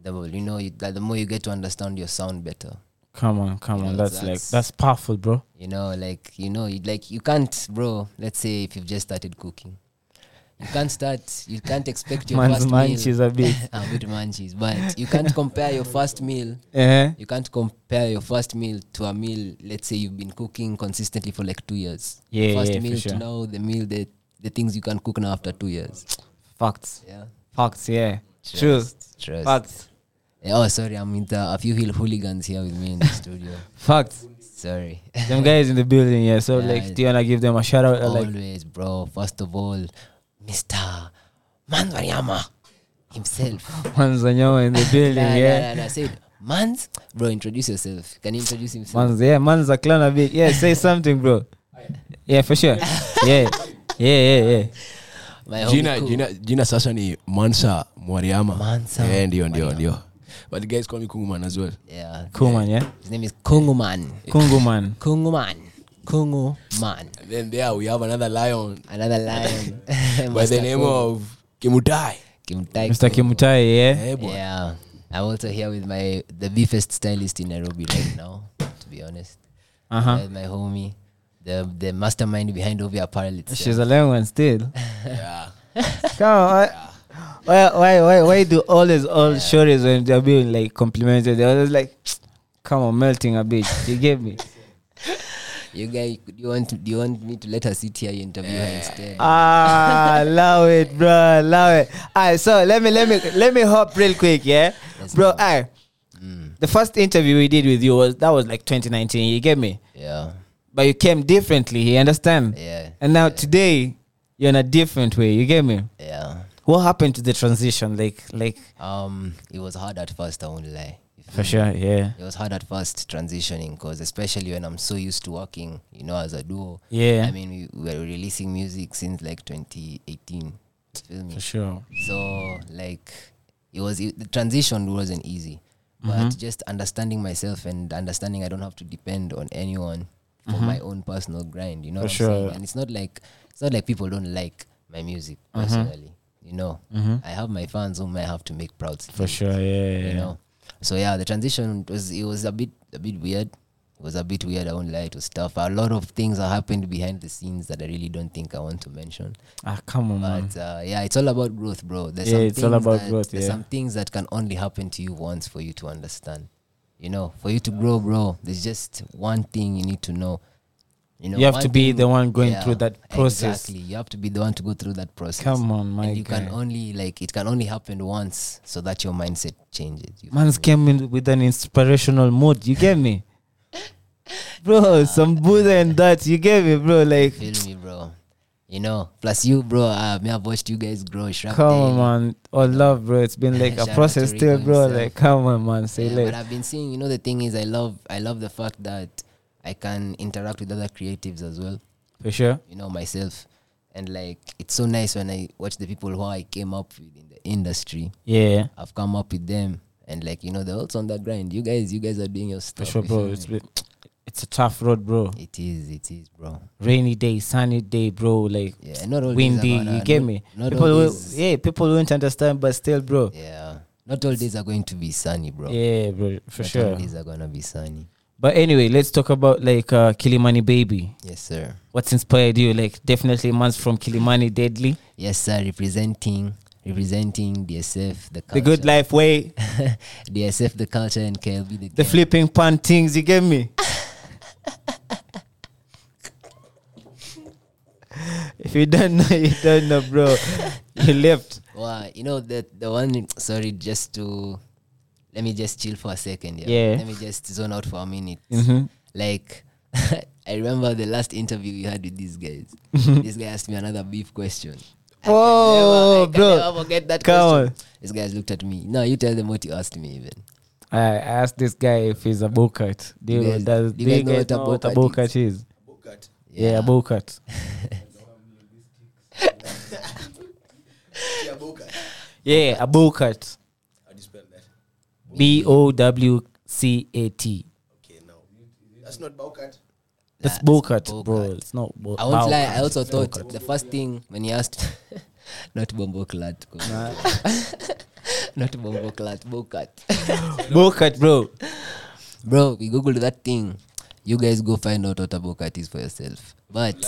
the more you know, you, like, the more you get to understand your sound better. come on come You on know, that's, like that's- that's powerful bro You know, like you know, you, like you can't, bro. Let's say if you've just started cooking, you can't start. You can't expect your Man's first munchies meal. a bit. a bit munchies, but you can't compare your first meal. Uh-huh. You can't compare your first meal to a meal. Let's say you've been cooking consistently for like two years. Yeah, first yeah, meal sure. to now the meal that the things you can cook now after two years. Facts. Yeah. Facts, yeah. True. Trust. Facts. Yeah, oh, sorry, I'm with uh, a few hill hooligans here with me in the studio. [laughs] Facts. Sorry. Them guys in the building, yeah. So [laughs] Yeah, like do you wanna give them a shout out? or, Like Always, bro. First of all, Mr. Manzanyama himself. Manzanyama in the [laughs] building, Nah, yeah. Nah, nah, nah. I said, Manz, bro, introduce yourself. Can you introduce himself? Manz, yeah, Manz a clan a bit. Yeah, say something, bro. Yeah, for sure. [laughs] Yeah. Yeah, yeah, yeah. Jina, jina, jina sasa ni mansa mwariama Mansa yeah, ndio ndio ndio but the guys call me kunguman as well Yeah. kunguman man, yeah. His name is Kunguman. Kunguman. Kunguman. Kunguman. and then there we have another lion Another lion. [laughs] [laughs] by the name Kungu. of kimutai Kimutai Mr. Kimutai, yeah. hey, boy. Yeah. I'm also here with my the beefest stylist in Nairobi right now, to be honest. Uh-huh. Uh, my homie. The the mastermind behind Ovi Apparel itself. She's a young one still. [laughs] yeah Come on. Why, why, why, why, why do all these old shorties when they're being like complimented? They're always like, come on, melting a bit. You get me? You guys, do you want to, do you want me to let her sit here and interview her instead? Ah, [laughs] allow it, bro. Allow it. Alright, so let me let me let me hop real quick, yeah, bro. Alright, the first interview we did with you was that was like 2019. You get me? Yeah. But you came differently. You understand? Yeah. And now today you're in a different way. You get me? Yeah. What happened to the transition? Like, like Um, it was hard at first. I won't lie. For sure, yeah. It was hard at first transitioning because especially when I'm so used to working, you know, as a duo. Yeah. I mean, we, we were releasing music since like 2018. Feel me? For sure. So like, it was it, the transition wasn't easy, but Mhm. just understanding myself and understanding I don't have to depend on anyone for Mhm. my own personal grind. You know, For what I'm saying? sure. And it's not like it's not like people don't like my music Mhm. personally. You know, Mhm. I have my fans whom I have to make proud. For sure, yeah, yeah, You yeah. know, so yeah, the transition was it was a bit a bit weird. It was a bit weird. I won't lie. It was tough. A lot of things are happened behind the scenes that I really don't think I want to mention. Ah, come on, man. But uh, yeah, it's all about growth, bro. There's Yeah, some it's all about that- growth, There's yeah. some things that can only happen to you once for you to understand. You know, for you to grow, bro. There's just one thing you need to know. You know, You have to be thing- the one going through that process. Exactly. You have to be the one to go through that process. Come on, my and you can only like it can only happen once, so that your mindset changes. You Man's came in with an inspirational mood. You get me? [laughs] Bro, some Buddha and that. You get me, bro? Like, feel me, bro. You know, plus you, bro. Uh, me, I've watched you guys grow. Shrap come on, Daily. man. All love, bro. It's been [laughs] like a process still, bro. himself. Like, come on, man. Say Yeah, like, but I've been seeing, you know, the thing is, I love, I love the fact that I can interact with other creatives as well. For sure. You know myself, and like it's so nice when I watch the people who I came up with in the industry. Yeah. I've come up with them, and like you know, they're also on that grind. You guys, you guys are doing your stuff. for sure, bro. It's it's a tough road, bro. It is, it is, bro. Rainy day, sunny day, bro. Like, Yeah, not all days windy. you get not- me? not people, all will, yeah, people won't understand, but still, bro. Yeah, not all days are going to be sunny, bro. Yeah, bro, for not sure. All days are gonna be sunny. But anyway, let's talk about like uh, Kilimani Baby. Yes, sir. What's inspired you? Like, definitely man's from Kilimani Deadly. Yes, sir. Representing, representing DSF, the culture. The good life way. [laughs] DSF, the culture, and KLB, the The flipping pan things, you get me? [laughs] if you don't know, you don't know, bro. You left. Wow, you know that the one. Sorry, just to let me just chill for a second. Yeah. Yeah. Let me just zone out for a minute. Mhm. Like, [laughs] I remember the last interview you had with these guys. Mhm. this guy asked me another beef question. Oh, I can bro. never forget that Come question. on. These guys looked at me. No, you tell them what you asked me. Even I asked this guy if he's a bocat. Do you, You guys- does, do do you you guys know what a know what a bocat bocat is? Yeah, Yeah. a bocat. [laughs] Yeah, a bocat. How do you spell that? B O W C A T. Okay, now that's not Baukat. It's bocat, bro. It's not bo- I won't lie. I also it's thought bocat. the first thing when he asked, [laughs] not bombo clat, [laughs] not bombo clat, bocat. [laughs] Bocat, bro. Bro, we googled that thing. You guys go find out what a bocat is for yourself. But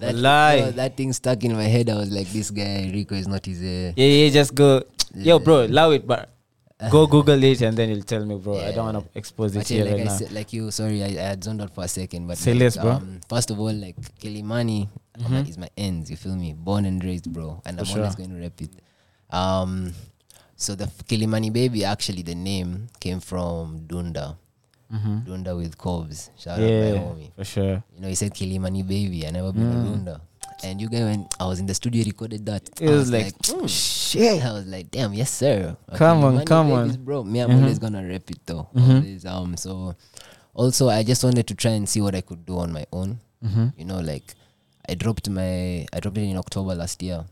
that, Lie. bro, that thing stuck in my head. I was like, this guy Rico is not his. Uh, Yeah, yeah, just go. Yo, bro, allow it, but go Google it and then you'll tell me, bro. I don't want to expose it yeah, here like right I now. said, like you, sorry, I, I had zoned out for a second, but Say like, less, bro. Um, first of all, like Kilimani Mhm. is my ends. You feel me? Born and raised, bro, and For I'm always going to rep it. Um, so the Kilimani baby, actually, the name came from Dunda. Mhm. Dunda with Cobs. Shout out Yeah, my homie. for sure. You know, he said Kilimani baby. I never been Mm. a Dunda. And you guys, when I was in the studio, recorded that. It I was like, "Mm, shit. I was like, damn, yes, sir. A Come on, come on. bro. Me, I'm Mhm. always gonna rep it though. Mhm. Always, um, so also, I just wanted to try and see what I could do on my own. Mhm. You know, like I dropped my, I dropped it in October last year,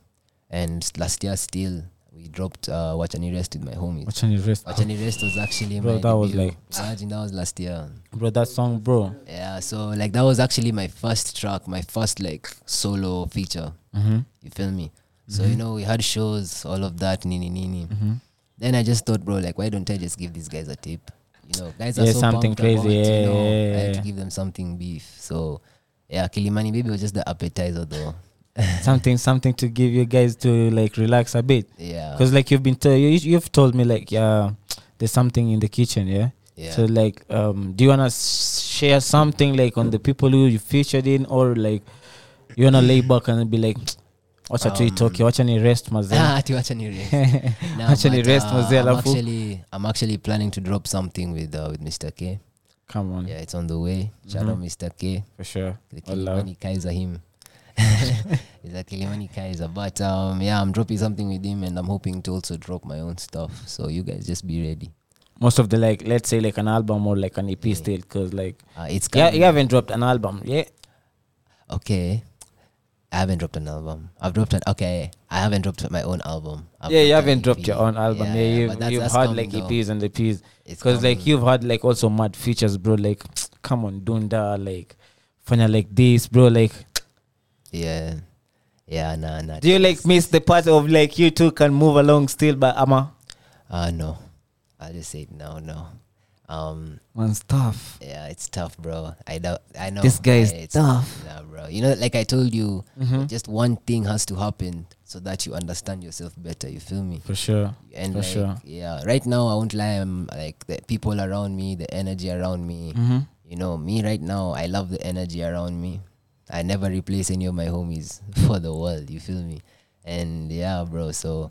and last year still we dropped uh, Watch and Rest with my homies. Watch and Rest. Watch and Rest was actually Bro, my that was debut. like- imagine that was last year. Bro, that song, bro. Yeah, so like that was actually my first track, my first like solo feature. Mhm. You feel me? So you know we had shows, all of that, nini nini. Mhm. Then I just thought, bro, like why don't I just give these guys a tape? You know, guys are Yeah, so something pumped about, crazy, you yeah, know, yeah, I had to give them something beef. So yeah, Kilimani Baby was just the appetizer though. [laughs] something something to give you guys to like relax a bit. Yeah. Because like you've been to, you, you've told me like yeah, there's something in the kitchen. Yeah. Yeah. So like, um, do you wanna share something like on the people who you featured in, or like you wanna lay back and be like, wacha Um, itoke, wacha ni rest mazee. Ah, [laughs] ati wacha ni rest. Nah, wacha ni rest uh, mazee, I'm actually, I'm actually planning to drop something with uh, with Mr. K. Come on. Yeah, it's on the way. Out Mhm. Mr. K. For sure. The Wallah. Kilimani Kaiser him. [laughs] He's a Kilimani Kaiser. But um, yeah, I'm dropping something with him and I'm hoping to also drop my own stuff. So you guys just be ready. Most of the like, let's say like an album or like an EP still, because like, Uh, it's yeah, you haven't dropped an album, yeah. Okay. I haven't dropped an album. I've dropped an okay. I haven't dropped my own album. I've yeah, you haven't dropped your own album. Yeah, but you've, that's- you've that's had like though. EPs and the Ps. Because like you've had like also mad features, bro. Like, [tsk] come on, Dunda, like, Fanya like this, bro. Like, Yeah. Yeah, nah, nah. do you like miss the part of like you two can move along still, but Ama? Uh no. I'll just say no, no. Um Man's tough. Yeah, it's tough, bro. I doubt I know This guy is it's tough. Nah, bro. You know, like I told you, Mhm. just one thing has to happen so that you understand yourself better. You feel me? For sure. And For like, sure. yeah, right now I won't lie. I'm like the people around me, the energy around me. Mhm. You know, me right now, I love the energy around me. I never replace any of my homies [laughs] for the world. You feel me? And yeah, bro. So,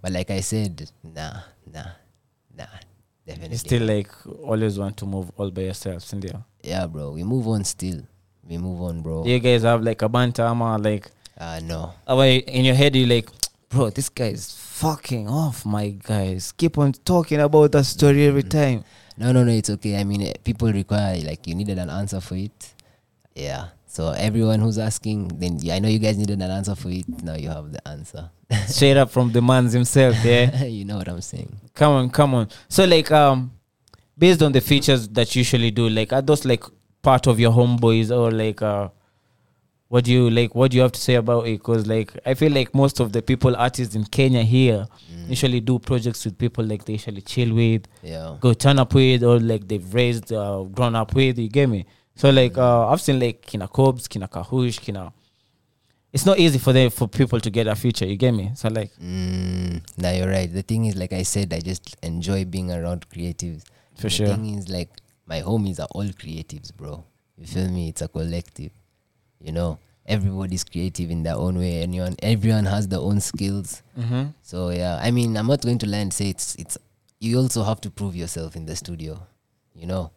but like I said, nah, nah, nah. Definitely. You still like always want to move all by yourselves, India. Yeah, bro. We move on still. We move on, bro. You guys have like a banter, Ama, like, uh, no. Ama, in your head, you like, [tsk] bro, this guy is fucking off, my guys. Keep on talking about that story every time. No, no, no. It's okay. I mean, eh, people require like you needed an answer for it. Yeah. So everyone who's asking, then yeah, I know you guys needed an answer for it. Now you have the answer. [laughs] Straight up from the man's himself, yeah. [laughs] you know what I'm saying. Come on, come on. So like um based on the features that you usually do, like are those like part of your homeboys or like uh what do you like what do you have to say about it? Because like I feel like most of the people artists in Kenya here usually do projects with people like they usually chill with, Yeah. go turn up with or like they've raised uh, grown up with, you get me? So like uh I've seen like Kina Kobs, Kina Kahush, Kina it's not easy for them for people to get a future. you get me? So like Mm, now you're right. The thing is, like I said, I just enjoy being around creatives. For the sure. thing is, like my homies are all creatives, bro. You feel me? It's a collective. You know, everybody's creative in their own way. Anyone, everyone has their own skills. Mhm. So yeah, I mean, I'm not going to lie and say it's it's. You also have to prove yourself in the studio. You know,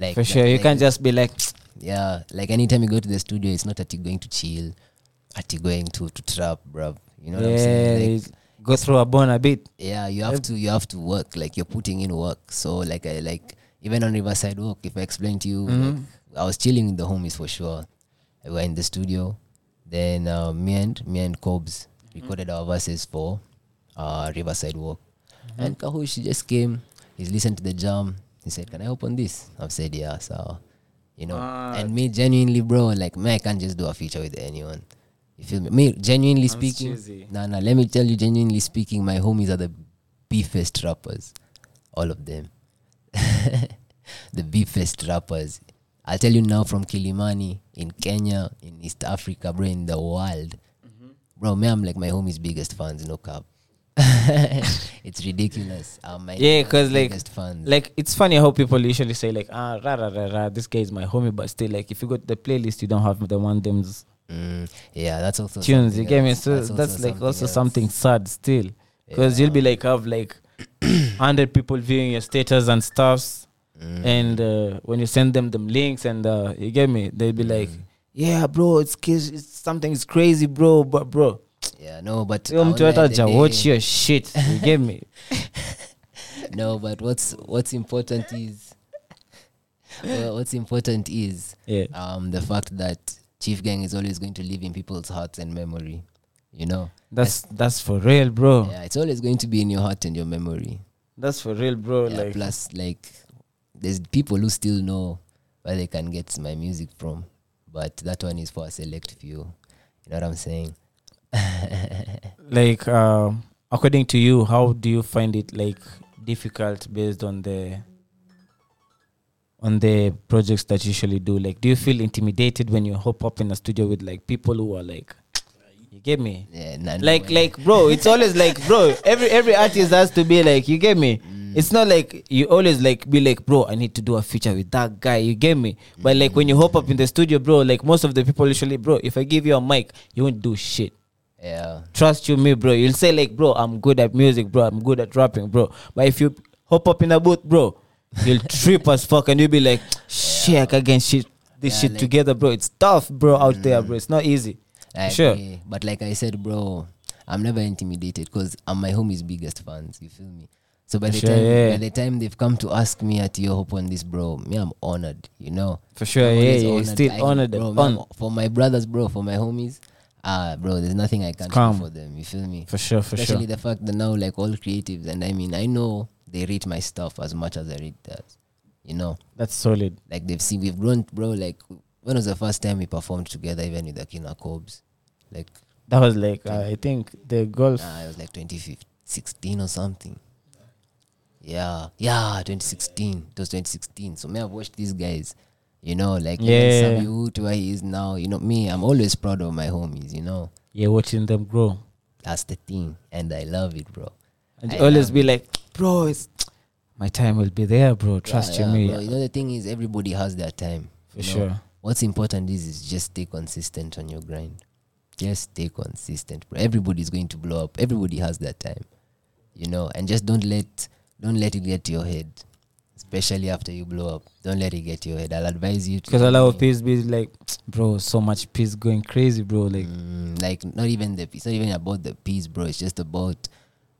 like For sure, you like- can't just be like [tsk] yeah, like anytime you go to the studio, it's not that you're going to chill, at you going to to trap, bruv. You know what I'm saying? Like, go through a bone a bit. yeah, you have to you have to work. Like you're putting in work. So like I like even on Riverside Walk, if I explain to you, like, Mhm. I was chilling with the homies for sure. We were in the studio. Then uh, me and me and Cobs recorded our verses for uh, Riverside Walk. And Kahush just came. He's listened to the jam. He said, "Can I open this?" I've said, "Yeah." So, you know, Ah. and me genuinely, bro, like me, I can't just do a feature with anyone. You feel me? Me genuinely speaking. cheesy. Nah, nah. Let me tell you, genuinely speaking, my homies are the beefest rappers, all of them. [laughs] the beefest rappers. I'll tell you now from Kilimani in Kenya, in East Africa, bro, in the world. Bro, me, I'm like my homies' biggest fans, no cap. [laughs] it's ridiculous. My Yeah, because like, fans. like it's funny how people usually say like ah rah, rah, rah, rah, this guy is my homie, but still like if you go to the playlist, you don't have the one them's Mm, yeah, that's also tunes. You get me? So That's that's, also like also else. something sad still, because you'll be like have like [coughs] hundred people viewing your status and stuffs, Mm. and uh, when you send them them links and uh, you get me, they'll be like, Mm. yeah, bro, it's, it's something is crazy, bro, but bro. Yeah, no, but Yo, I mtu hata the watch your shit. You [laughs] get me? no, but what's what's important is well, what's important is Yeah. um the fact that Chief Geng is always going to live in people's hearts and memory. You know, That's that's for real, bro. yeah, it's always going to be in your heart and your memory. That's for real, bro. Yeah, like plus, like, there's people who still know where they can get my music from, but that one is for a select few. You know what I'm saying? [laughs] like um according to you how do you find it like difficult based on the on the projects that you usually do like do you feel intimidated when you hop up in a studio with like people who are like You get me? Yeah, nah, no like way. like bro, it's always like bro. Every every artist has to be like you get me. Mm. It's not like you always like be like bro. I need to do a feature with that guy. You get me? But like when you hop up in the studio, bro, like most of the people usually, bro. If I give you a mic, you won't do shit. Yeah. Trust you, me, bro. You'll say like, bro, I'm good at music, bro. I'm good at rapping, bro. But if you hop up in a booth, bro, you'll [laughs] trip as fuck, and you'll be like, shit, I can shit this Yeah, shit like- together, bro. It's tough, bro, out there, mm. bro. It's not easy. Like, sure. yeah, but like I said, bro, I'm never intimidated because I'm um, my homie's biggest fans. You feel me? So by the Sure, time yeah. by the time they've come to ask me at your hope on this, bro, me I'm honored. You know. For sure, I'm yeah, yeah, still honored, bro. for my brothers, bro, for my homies. Ah, bro, there's nothing I can't calm. do for them. You feel me? For sure, for sure. Especially sure. the fact that now, like all creatives, and I mean, I know they rate my stuff as much as I rate theirs. You know. That's solid. Like they've seen, we've grown, bro. Like when was the first time we performed together, even with the Kina Cobs? Like That was like uh, I think the golf. Nah, it was like 2016 or something. Yeah, yeah, 2016. It was 2016. So me, I've watched these guys. You know, like Yeah. Wood, where he is now. You know, me, I'm always proud of my homies. You know, Yeah, watching them grow. that's the thing, and I love it, bro. And always be like, bro, it's my time will be there, bro. Trust yeah, you, me. bro. You know, the thing is, everybody has their time. For know. sure. What's important is, is just stay consistent on your grind. Just stay consistent, bro. Everybody's going to blow up. Everybody has their time, you know. And just don't let don't let it get to your head, especially after you blow up. Don't let it get your head. I'll advise you to Because a lot of peace be like, bro, so much peace going crazy, bro. Like, Mm, like not even the it's not even about the peace, bro. It's just about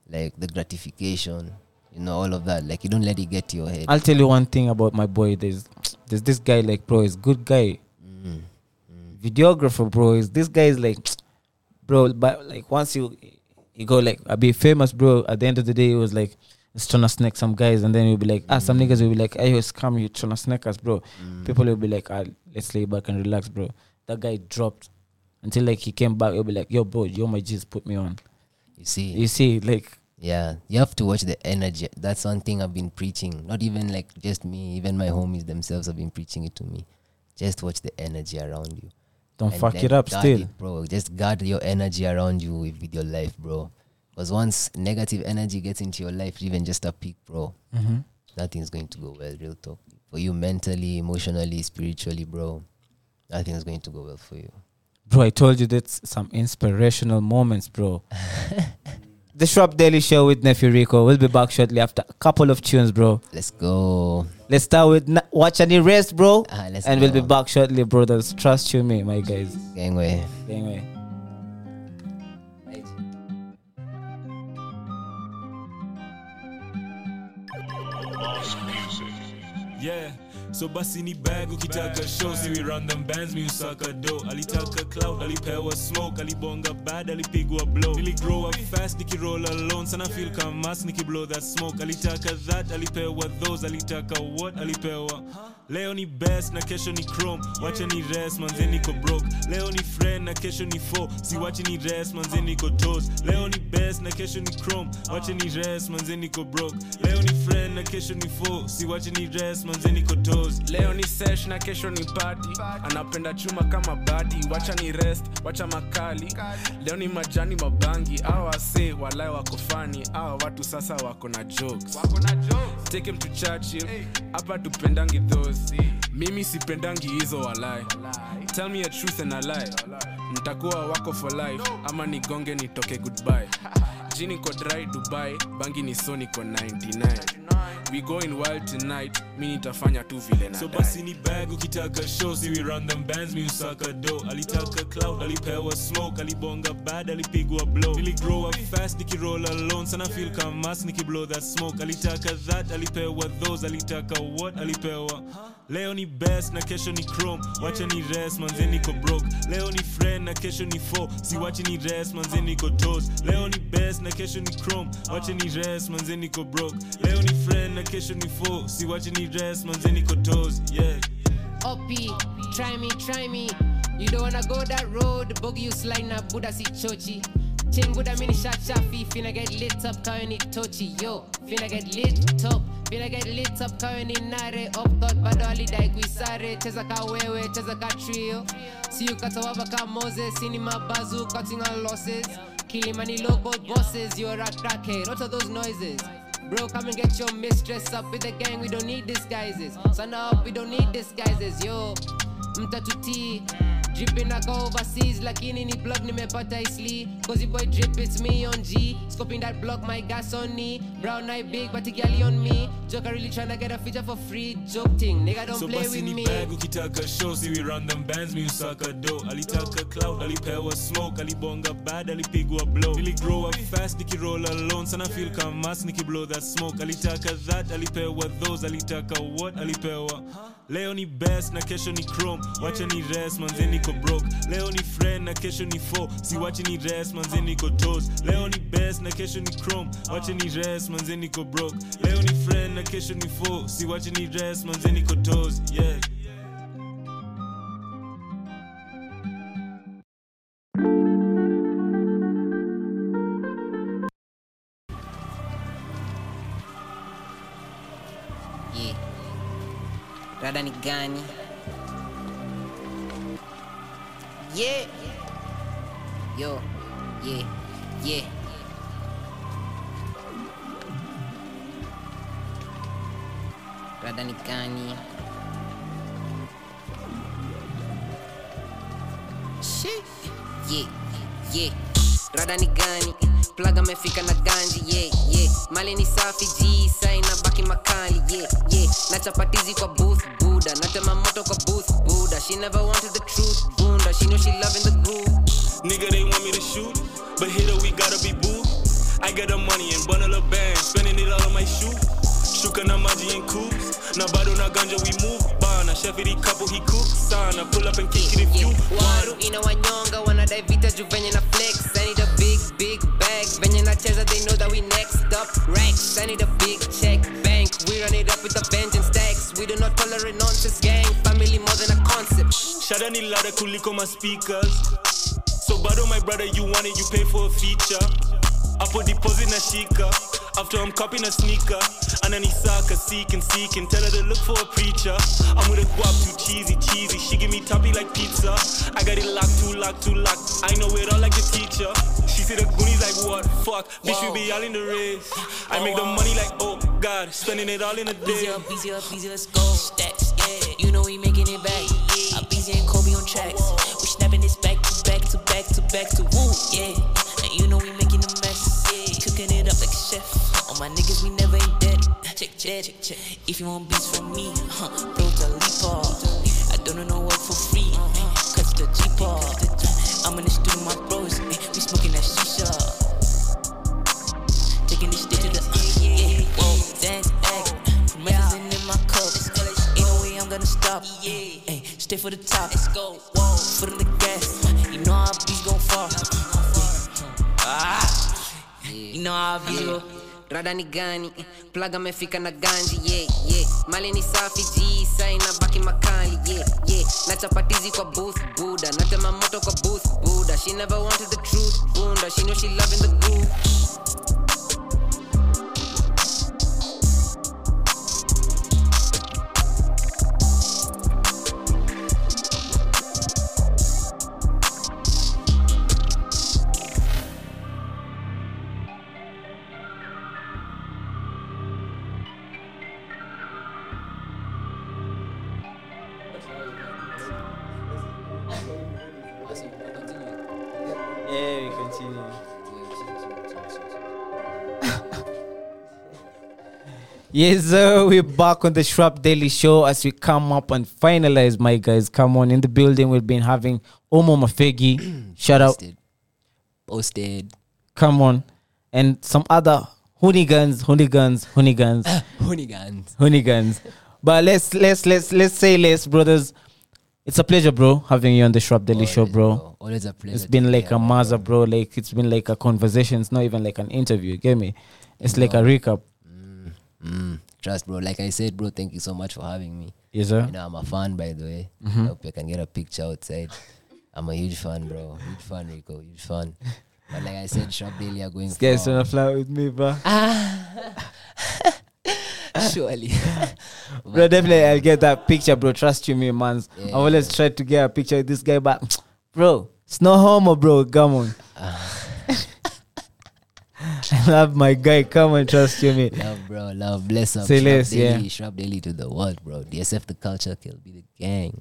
like the gratification, you know, all of that. Like you don't let it get to your head. I'll tell you one thing about my boy. There's there's this guy like bro, he's good guy. Mm. Videographer, bro. Is this guy is like bro, but like once you you go like I be famous, bro. At the end of the day, it was like it's trying to snake some guys, and then you'll be like, ah, some niggas will be like, hey, scam you trying to snake us, bro. People will be like, ah, let's lay back and relax, bro. That guy dropped until like he came back. He'll be like, yo, bro, you're my G's, put me on. You see, You see, like Yeah, you have to watch the energy. That's one thing I've been preaching. Not even like just me, even my homies themselves have been preaching it to me. Just watch the energy around you. Don't And fuck it up still. it, bro. Just guard your energy around you with, with your life, bro. Because once negative energy gets into your life, even just a peak, bro, Mhm. nothing's going to go well. Real talk for you mentally, emotionally, spiritually, bro. Nothing's going to go well for you. Bro, I told you that's some inspirational moments, bro. [laughs] the Shrap Daily Show with Nephew Rico. We'll be back shortly after a couple of tunes, bro. Let's go. Let's start with Na- Watch and Erase, bro. Ah, let's and we'll be back shortly, brothers. Trust you, me, my guys. Gangway. Gangway. So basi ni bag ukitaka show siwi random bands mi usaka do alitaka cloud alipewa smoke alibonga bad alipigwa blow. Nili grow up fast nikiroll alone sana feel kama mas nikiblow that smoke. Alitaka that alipewa those alitaka what alipewa. Leo ni best na kesho ni chrome. Wacha ni rest manze niko broke. Leo ni friend na kesho ni foe. Si wacha ni rest manze niko toes. Leo ni best na kesho ni chrome. Wacha ni rest manze niko broke. Leo ni friend na kesho ni foe. Si wacha ni rest manze niko toes leo ni sesh na kesho ni pati anapenda chuma kama badi. Wacha ni rest wacha makali. Leo ni majani mabangi. Awa wase walae wako fani awa watu sasa wako na jokes. Take him to churchill. Hapa tupendangi those. Mimi sipendangi hizo walae tell me a truth and a lie. Ntakuwa wako for life. Ama nigonge nitoke goodbye. [laughs] Jini ko dry dubai. Bangi ni so niko 99 we going wild tonight. Mi nitafanya tu vile na so basi ni bag ukitaka show si we run them bands mi usaka do alitaka cloud alipewa smoke alibonga bad alipigwa blow. Nili grow up fast nikiroll alone sana feel kama mas nikiblow that smoke. Alitaka that alipewa those alitaka what alipewa. Leo ni best na kesho ni chrome. Wacha ni rest manze niko broke. Leo ni friend na kesho ni foe. Si wacha ni rest manze niko toes leo ni best na kesho ni chrome. Wacha ni rest manze niko broke. Leo ni friend na kesho ni fo siwachi ni dress manzeni kotozi yeah Opi, try me, try me. You don't wanna go that road, bogi you slide na buda si chochi. Chain good, mini shot shafi. Finna get lit up, kawe ni tochi yo. Finna get lit up. Finna get lit up, kawe ni nare. Up bado alidai kuisare Cheza ka wewe, cheza ka trio. See you kata waba ka Moses. Sini mabazu, cutting our losses. Kilimani local bosses, you're a crackhead. What are those noises? Bro, come and get your mistress up with the gang. We don't need disguises. Stand up, we don't need disguises. Yo, mtatuti dripping naka overseas lakini ni plug nimepata isli cause boy drip it's me on g. Scoping that block my gas on me. Brown eye big but gali on me. Joker really tryna get a feature for free. Joke thing nigga don't so play with ni me. bag ukitaka show si we run them bands mi usaka do alitaka cloud alipewa smoke alibonga bad alipigwa blow. Nili grow up fast nikiroll alone sana feel kamas nikiblow that smoke. Alitaka that alipewa those alitaka what alipewa leo ni best na kesho ni chrome. Wacha ni rest manze niko broke. Leo ni friend na kesho ni foe. Si wacha ni rest manze niko toes leo ni best na kesho ni chrome. Wacha ni rest manze niko broke. Leo ni friend na kesho ni foe. Si wacha ni rest manze niko toes yeah. Rada ni gani? Yeah. yo. Yeah yeah rada ni gani? Shit. yeah yeah rada ni gani? Plug amefika na ganji yeah yeah mali ni safi ji sai na baki makali yeah yeah. Na chapatizi kwa booth buda na tema moto kwa booth buda she never wanted the truth bunda. She knew she loving the groove. Nigga, they want me to shoot, but hitter, we gotta be boo. I got the money and bundle of bands, spending it all on my shoe. Shuka na maji and coops, na bado na ganja we move. Bana, chef the couple he cook, sana pull up and kick it if you waru ina wanyonga wanadai vita juu venye na flex. I need a big big bag. Venye nacheza they know that we next up. Rex I need a big check bank. We run it up with a vengeance stacks we do not tolerate nonsense gang. Family more than a concept. Shada ni louder kuliko my speakers. So bado my brother, you want it, you pay for a feature. Hapo deposit na shika. After I'm copying a sneaker. Ananisaka, seek and seek and tell her to look for a preacher. I'm with a guap, too cheesy, cheesy. She give me toppy like pizza. I got it locked, too locked, too locked. I know it all like the teacher. She see the goonies like what? Fuck, bitch, we be all in the race. I make the money like oh god, spending it all in a day. Easy up, easy up, easy, let's go. Stacks, yeah. You know we making it back. I'm busy and Kobe on tracks. We snapping this back to back to back to back to woo, yeah. My niggas, we never ain't dead. Check, check, check, check. If you want beats from me, huh, bro, off. I don't know work for free, cause the Jeep I'm in the studio, my bros, eh, we smoking that shisha. Taking this shit to the uh, yeah, whoa, dance, act. Medicine in my cup. Ain't no way I'm gonna stop. Hey, stay for the top. Let's go. Whoa, foot on the gas. You know how beats gon' fall. Ah, you know how beats go. Rada ni gani? Plaga amefika na ganji yeah, yeah. mali ni safi sai na baki makali yeah, yeah. na chapatizi kwa booth buda natema moto kwa booth buda she never wanted the truth bunda. She know she loving the groove Yes, sir. We're back on the Shrap Daily Show as we come up and finalize, my guys. Come on, in the building, we've been having Ouma Mafegi. [clears throat] Shout out. Posted. Come on. And some other hoonigans, hoonigans, hoonigans. [laughs] Hoonigans. Hoonigans. But let's let's let's let's say less, brothers. It's a pleasure, bro, having you on the Shrap Daily Show, bro. Always a pleasure It's been like a maza, bro. Like it's been like a conversation. It's not even like an interview. Get me? It's like a recap. Mm, trust, bro. Like I said, bro, thank you so much for having me. Yes, sir. You know, I'm a fan, by the way. Mhm. I hope I can get a picture outside. I'm a huge fan, bro. Huge fan, Rico. Huge fan. But like I said, Shrap Daily are going This guy's trying to fly with me, bro. [laughs] surely. [laughs] bro, definitely I'll get that picture, bro. Trust you, me, man. I Yeah. always try to get a picture of this guy, but [tsk] bro, it's no homo, bro. Come on. [laughs] I [laughs] love my guy. Come on, trust you, me. Love, bro. Love. Bless up. Say less, yeah. Shrap Daily to the world, bro. DSF the culture, kill be the gang.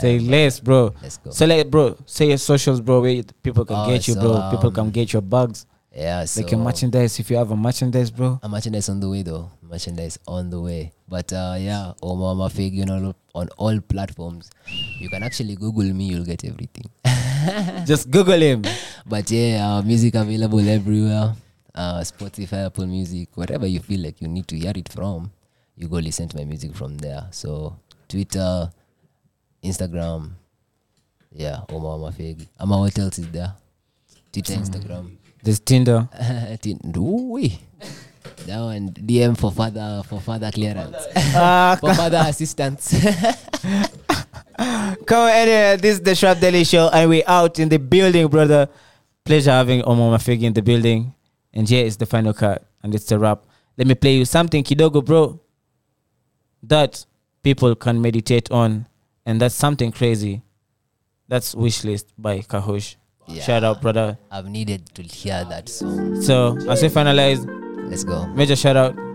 Say less, bro. Let's go. So, like, bro, say your socials, bro. Where people can Oh, get you, so, bro. people um, can get your bugs. Yeah, so Like your merchandise, if you have a merchandise, bro. A merchandise on the way though. Merchandise on the way. But uh yeah, Ouma Mafegi, you know, on all platforms. You can actually Google me, you'll get everything. [laughs] [laughs] Just Google him. But yeah, uh, music available everywhere. Uh Spotify, Apple Music, whatever you feel like you need to hear it from, you go listen to my music from there. So Twitter, Instagram, yeah, Ouma Mafegi. Ama what else is there? Twitter, Instagram. There's Tinder. [laughs] Tin- Ooh-wee. That one DM for further for further clearance. Ah, [laughs] for further assistance. Come on, anyway, this is the Shrap Daily Show, and we're out in the building, brother. Pleasure having Ouma Mafegi in the building. And here is the final cut, and it's the wrap. Let me play you something, Kidogo, bro, that people can meditate on, and that's something crazy. That's Wishlist by Kahosh. Shout out, brother. I've needed to hear that song. So, as we finalize, let's go. Major shout out.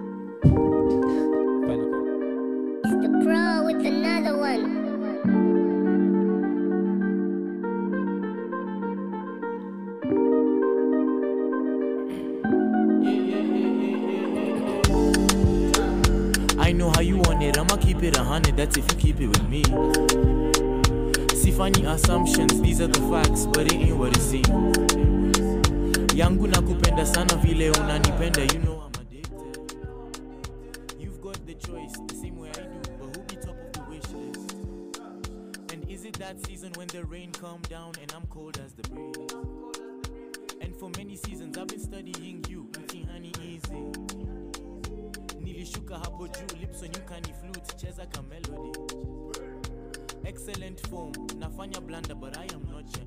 I know how you want it, I'ma keep it a hundred, that's if you keep it with me. See funny assumptions, these are the facts, but it ain't what it seems. Yangu nakupenda sana vile unanipenda, you know I'm addicted. You've got the choice, the same way I do, but who be top of the wish list? And is it that season when the rain come down and I'm cold as the breeze? And for many seasons I've been studying nilishuka hapo juu lips on you can flute. Cheza ka melody. Excellent form. Nafanya blanda but i am not